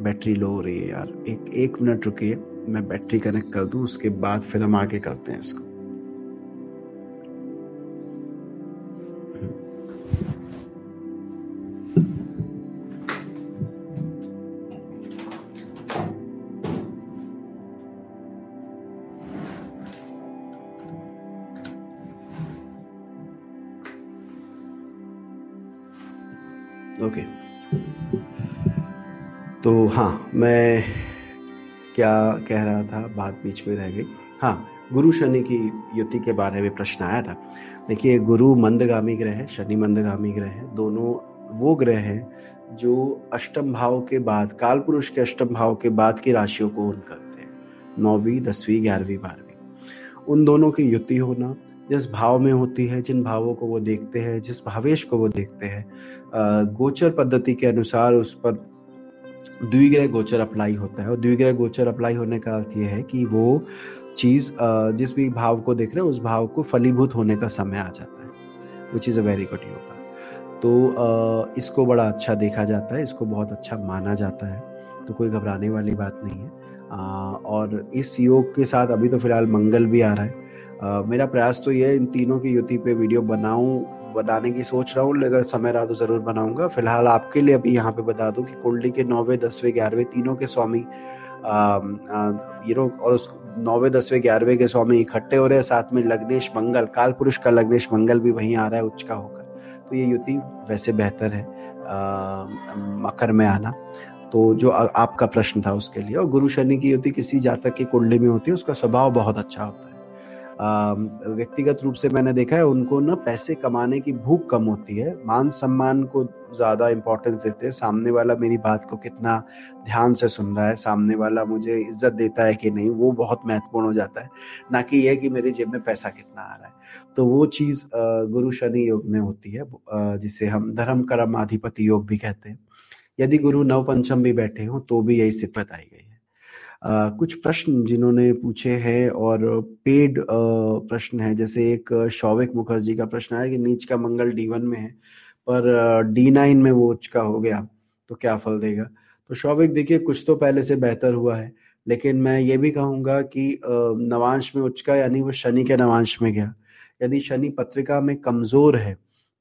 बैटरी लो हो रही है यार। एक एक मिनट रुकिए, मैं बैटरी कनेक्ट कर दूँ, उसके बाद फिर हम आगे करते हैं इसको। हाँ मैं क्या कह रहा था? बात बीच में रह गई। हाँ गुरु शनि की युति के बारे में प्रश्न आया था। देखिए, गुरु मंदगामी ग्रह है शनि मंदगामी ग्रह है। दोनों वो ग्रह हैं जो अष्टम भाव के बाद, काल पुरुष के अष्टम भाव के बाद की राशियों को उन करते हैं। नौवीं, दसवीं, ग्यारहवीं, बारहवीं। उन दोनों की युति होना जिस भाव में होती है, जिन भावों को वो देखते हैं, जिस भावेश को वो देखते हैं गोचर पद्धति के अनुसार उस पर द्विग्रह गोचर अप्लाई होता है और द्विग्रह गोचर अप्लाई होने का अर्थ यह है कि वो चीज़ जिस भी भाव को देख रहे हैं, उस भाव को फलीभूत होने का समय आ जाता है which is a very good yoga तो इसको बड़ा अच्छा देखा जाता है, इसको बहुत अच्छा माना जाता है तो कोई घबराने वाली बात नहीं है। और इस योग के साथ अभी तो फ़िलहाल मंगल भी आ रहा है। मेरा प्रयास तो ये है इन तीनों की युति पे वीडियो बनाऊँ बनाने की सोच रहा हूँ अगर समय रहा तो ज़रूर बनाऊँगा। फ़िलहाल आपके लिए अभी यहाँ पे बता दूँ कि कुंडली के नौवे, दसवें, ग्यारहवें तीनों के स्वामी यू नो और उस नौवे, दसवें, ग्यारहवें के स्वामी इकट्ठे हो रहे हैं, साथ में लग्नेश मंगल, काल पुरुष का लग्नेश मंगल भी वहीं आ रहा है, उच्च का होकर। तो ये युति वैसे बेहतर है मकर में आना। तो जो आपका प्रश्न था उसके लिए, और गुरु शनि की युति किसी जातक की कुंडली में होती है, उसका स्वभाव बहुत अच्छा होता है। व्यक्तिगत रूप से मैंने देखा है, उनको ना पैसे कमाने की भूख कम होती है। मान सम्मान को ज़्यादा इम्पोर्टेंस देते हैं। सामने वाला मेरी बात को कितना ध्यान से सुन रहा है, सामने वाला मुझे इज़्ज़त देता है कि नहीं, वो बहुत महत्वपूर्ण हो जाता है। ना कि यह कि मेरी जेब में पैसा कितना आ रहा है। तो वो चीज़ गुरु शनि योग में होती है जिसे हम धर्म कर्म अधिपति योग भी कहते हैं। यदि गुरु नव पंचम भी बैठे हों तो भी यही स्थिति बताई कुछ प्रश्न जिन्होंने पूछे हैं और पेड प्रश्न है। जैसे एक शौविक मुखर्जी का प्रश्न है कि नीच का मंगल डी वन में है, पर डी नाइन में वो उच्च का हो गया तो क्या फल देगा? तो शौविक, देखिए, कुछ तो पहले से बेहतर हुआ है, लेकिन मैं ये भी कहूँगा कि नवांश में उच्च का यानी वो शनि के नवांश में गया। यदि शनि पत्रिका में कमज़ोर है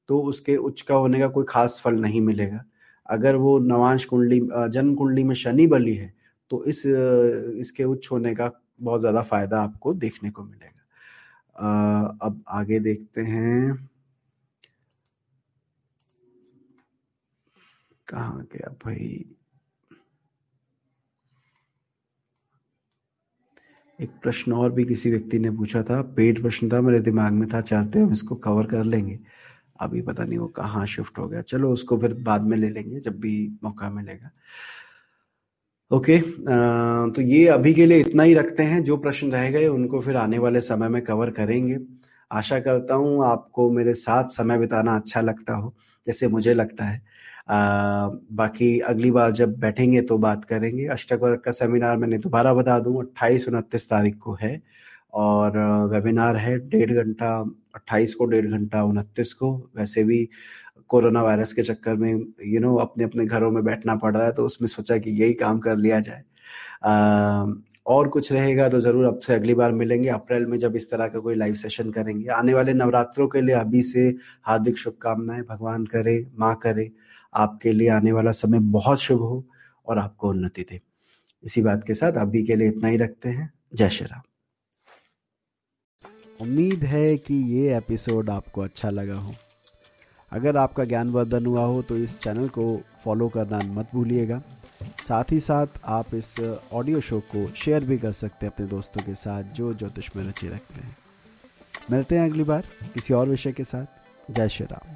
तो उसके उच्च का होने का कोई खास फल नहीं मिलेगा। अगर वो नवांश कुंडली जन्म कुंडली में शनि बली है तो इस, इसके उच्च होने का बहुत ज़्यादा फ़ायदा आपको देखने को मिलेगा। अब आगे देखते हैं। कहाँ गया भाई? एक प्रश्न और भी किसी व्यक्ति ने पूछा था। पेड प्रश्न था, मेरे दिमाग में था, चाहते हम इसको कवर कर लेंगे। अभी पता नहीं वो कहाँ शिफ्ट हो गया। चलो उसको फिर बाद में ले लेंगे, जब भी मौका मिलेगा। ओके अ, तो ये अभी के लिए इतना ही रखते हैं। जो प्रश्न रह गए उनको फिर आने वाले समय में कवर करेंगे। आशा करता हूँ आपको मेरे साथ समय बिताना अच्छा लगता हो जैसे मुझे लगता है। अ, बाकी अगली बार जब बैठेंगे तो बात करेंगे। अष्टक वर्ग का सेमिनार मैंने दोबारा बता दूँ अट्ठाईस उनतीस तारीख को है और वेबिनार है डेढ़ घंटा अट्ठाईस को डेढ़ घंटा उनतीस को। वैसे भी कोरोना वायरस के चक्कर में यू you नो know, अपने अपने घरों में बैठना पड़ रहा है तो उसमें सोचा कि यही काम कर लिया जाए। अ, और कुछ रहेगा तो ज़रूर आपसे अगली बार मिलेंगे। अप्रैल में जब इस तरह का कोई लाइव सेशन करेंगे। आने वाले नवरात्रों के लिए अभी से हार्दिक शुभकामनाएँ। भगवान करे माँ करे आपके लिए आने वाला समय बहुत शुभ हो और आपको उन्नति दे। इसी बात के साथ अभी के लिए इतना ही रखते हैं। जय श्री राम। उम्मीद है कि ये एपिसोड आपको अच्छा लगा हो। अगर आपका ज्ञानवर्धन हुआ हो तो इस चैनल को फॉलो करना मत भूलिएगा। साथ ही साथ, आप इस ऑडियो शो को शेयर भी कर सकते हैं अपने दोस्तों के साथ जो ज्योतिष में रुचि रखते हैं। मिलते हैं अगली बार, किसी और विषय के साथ। जय श्री राम।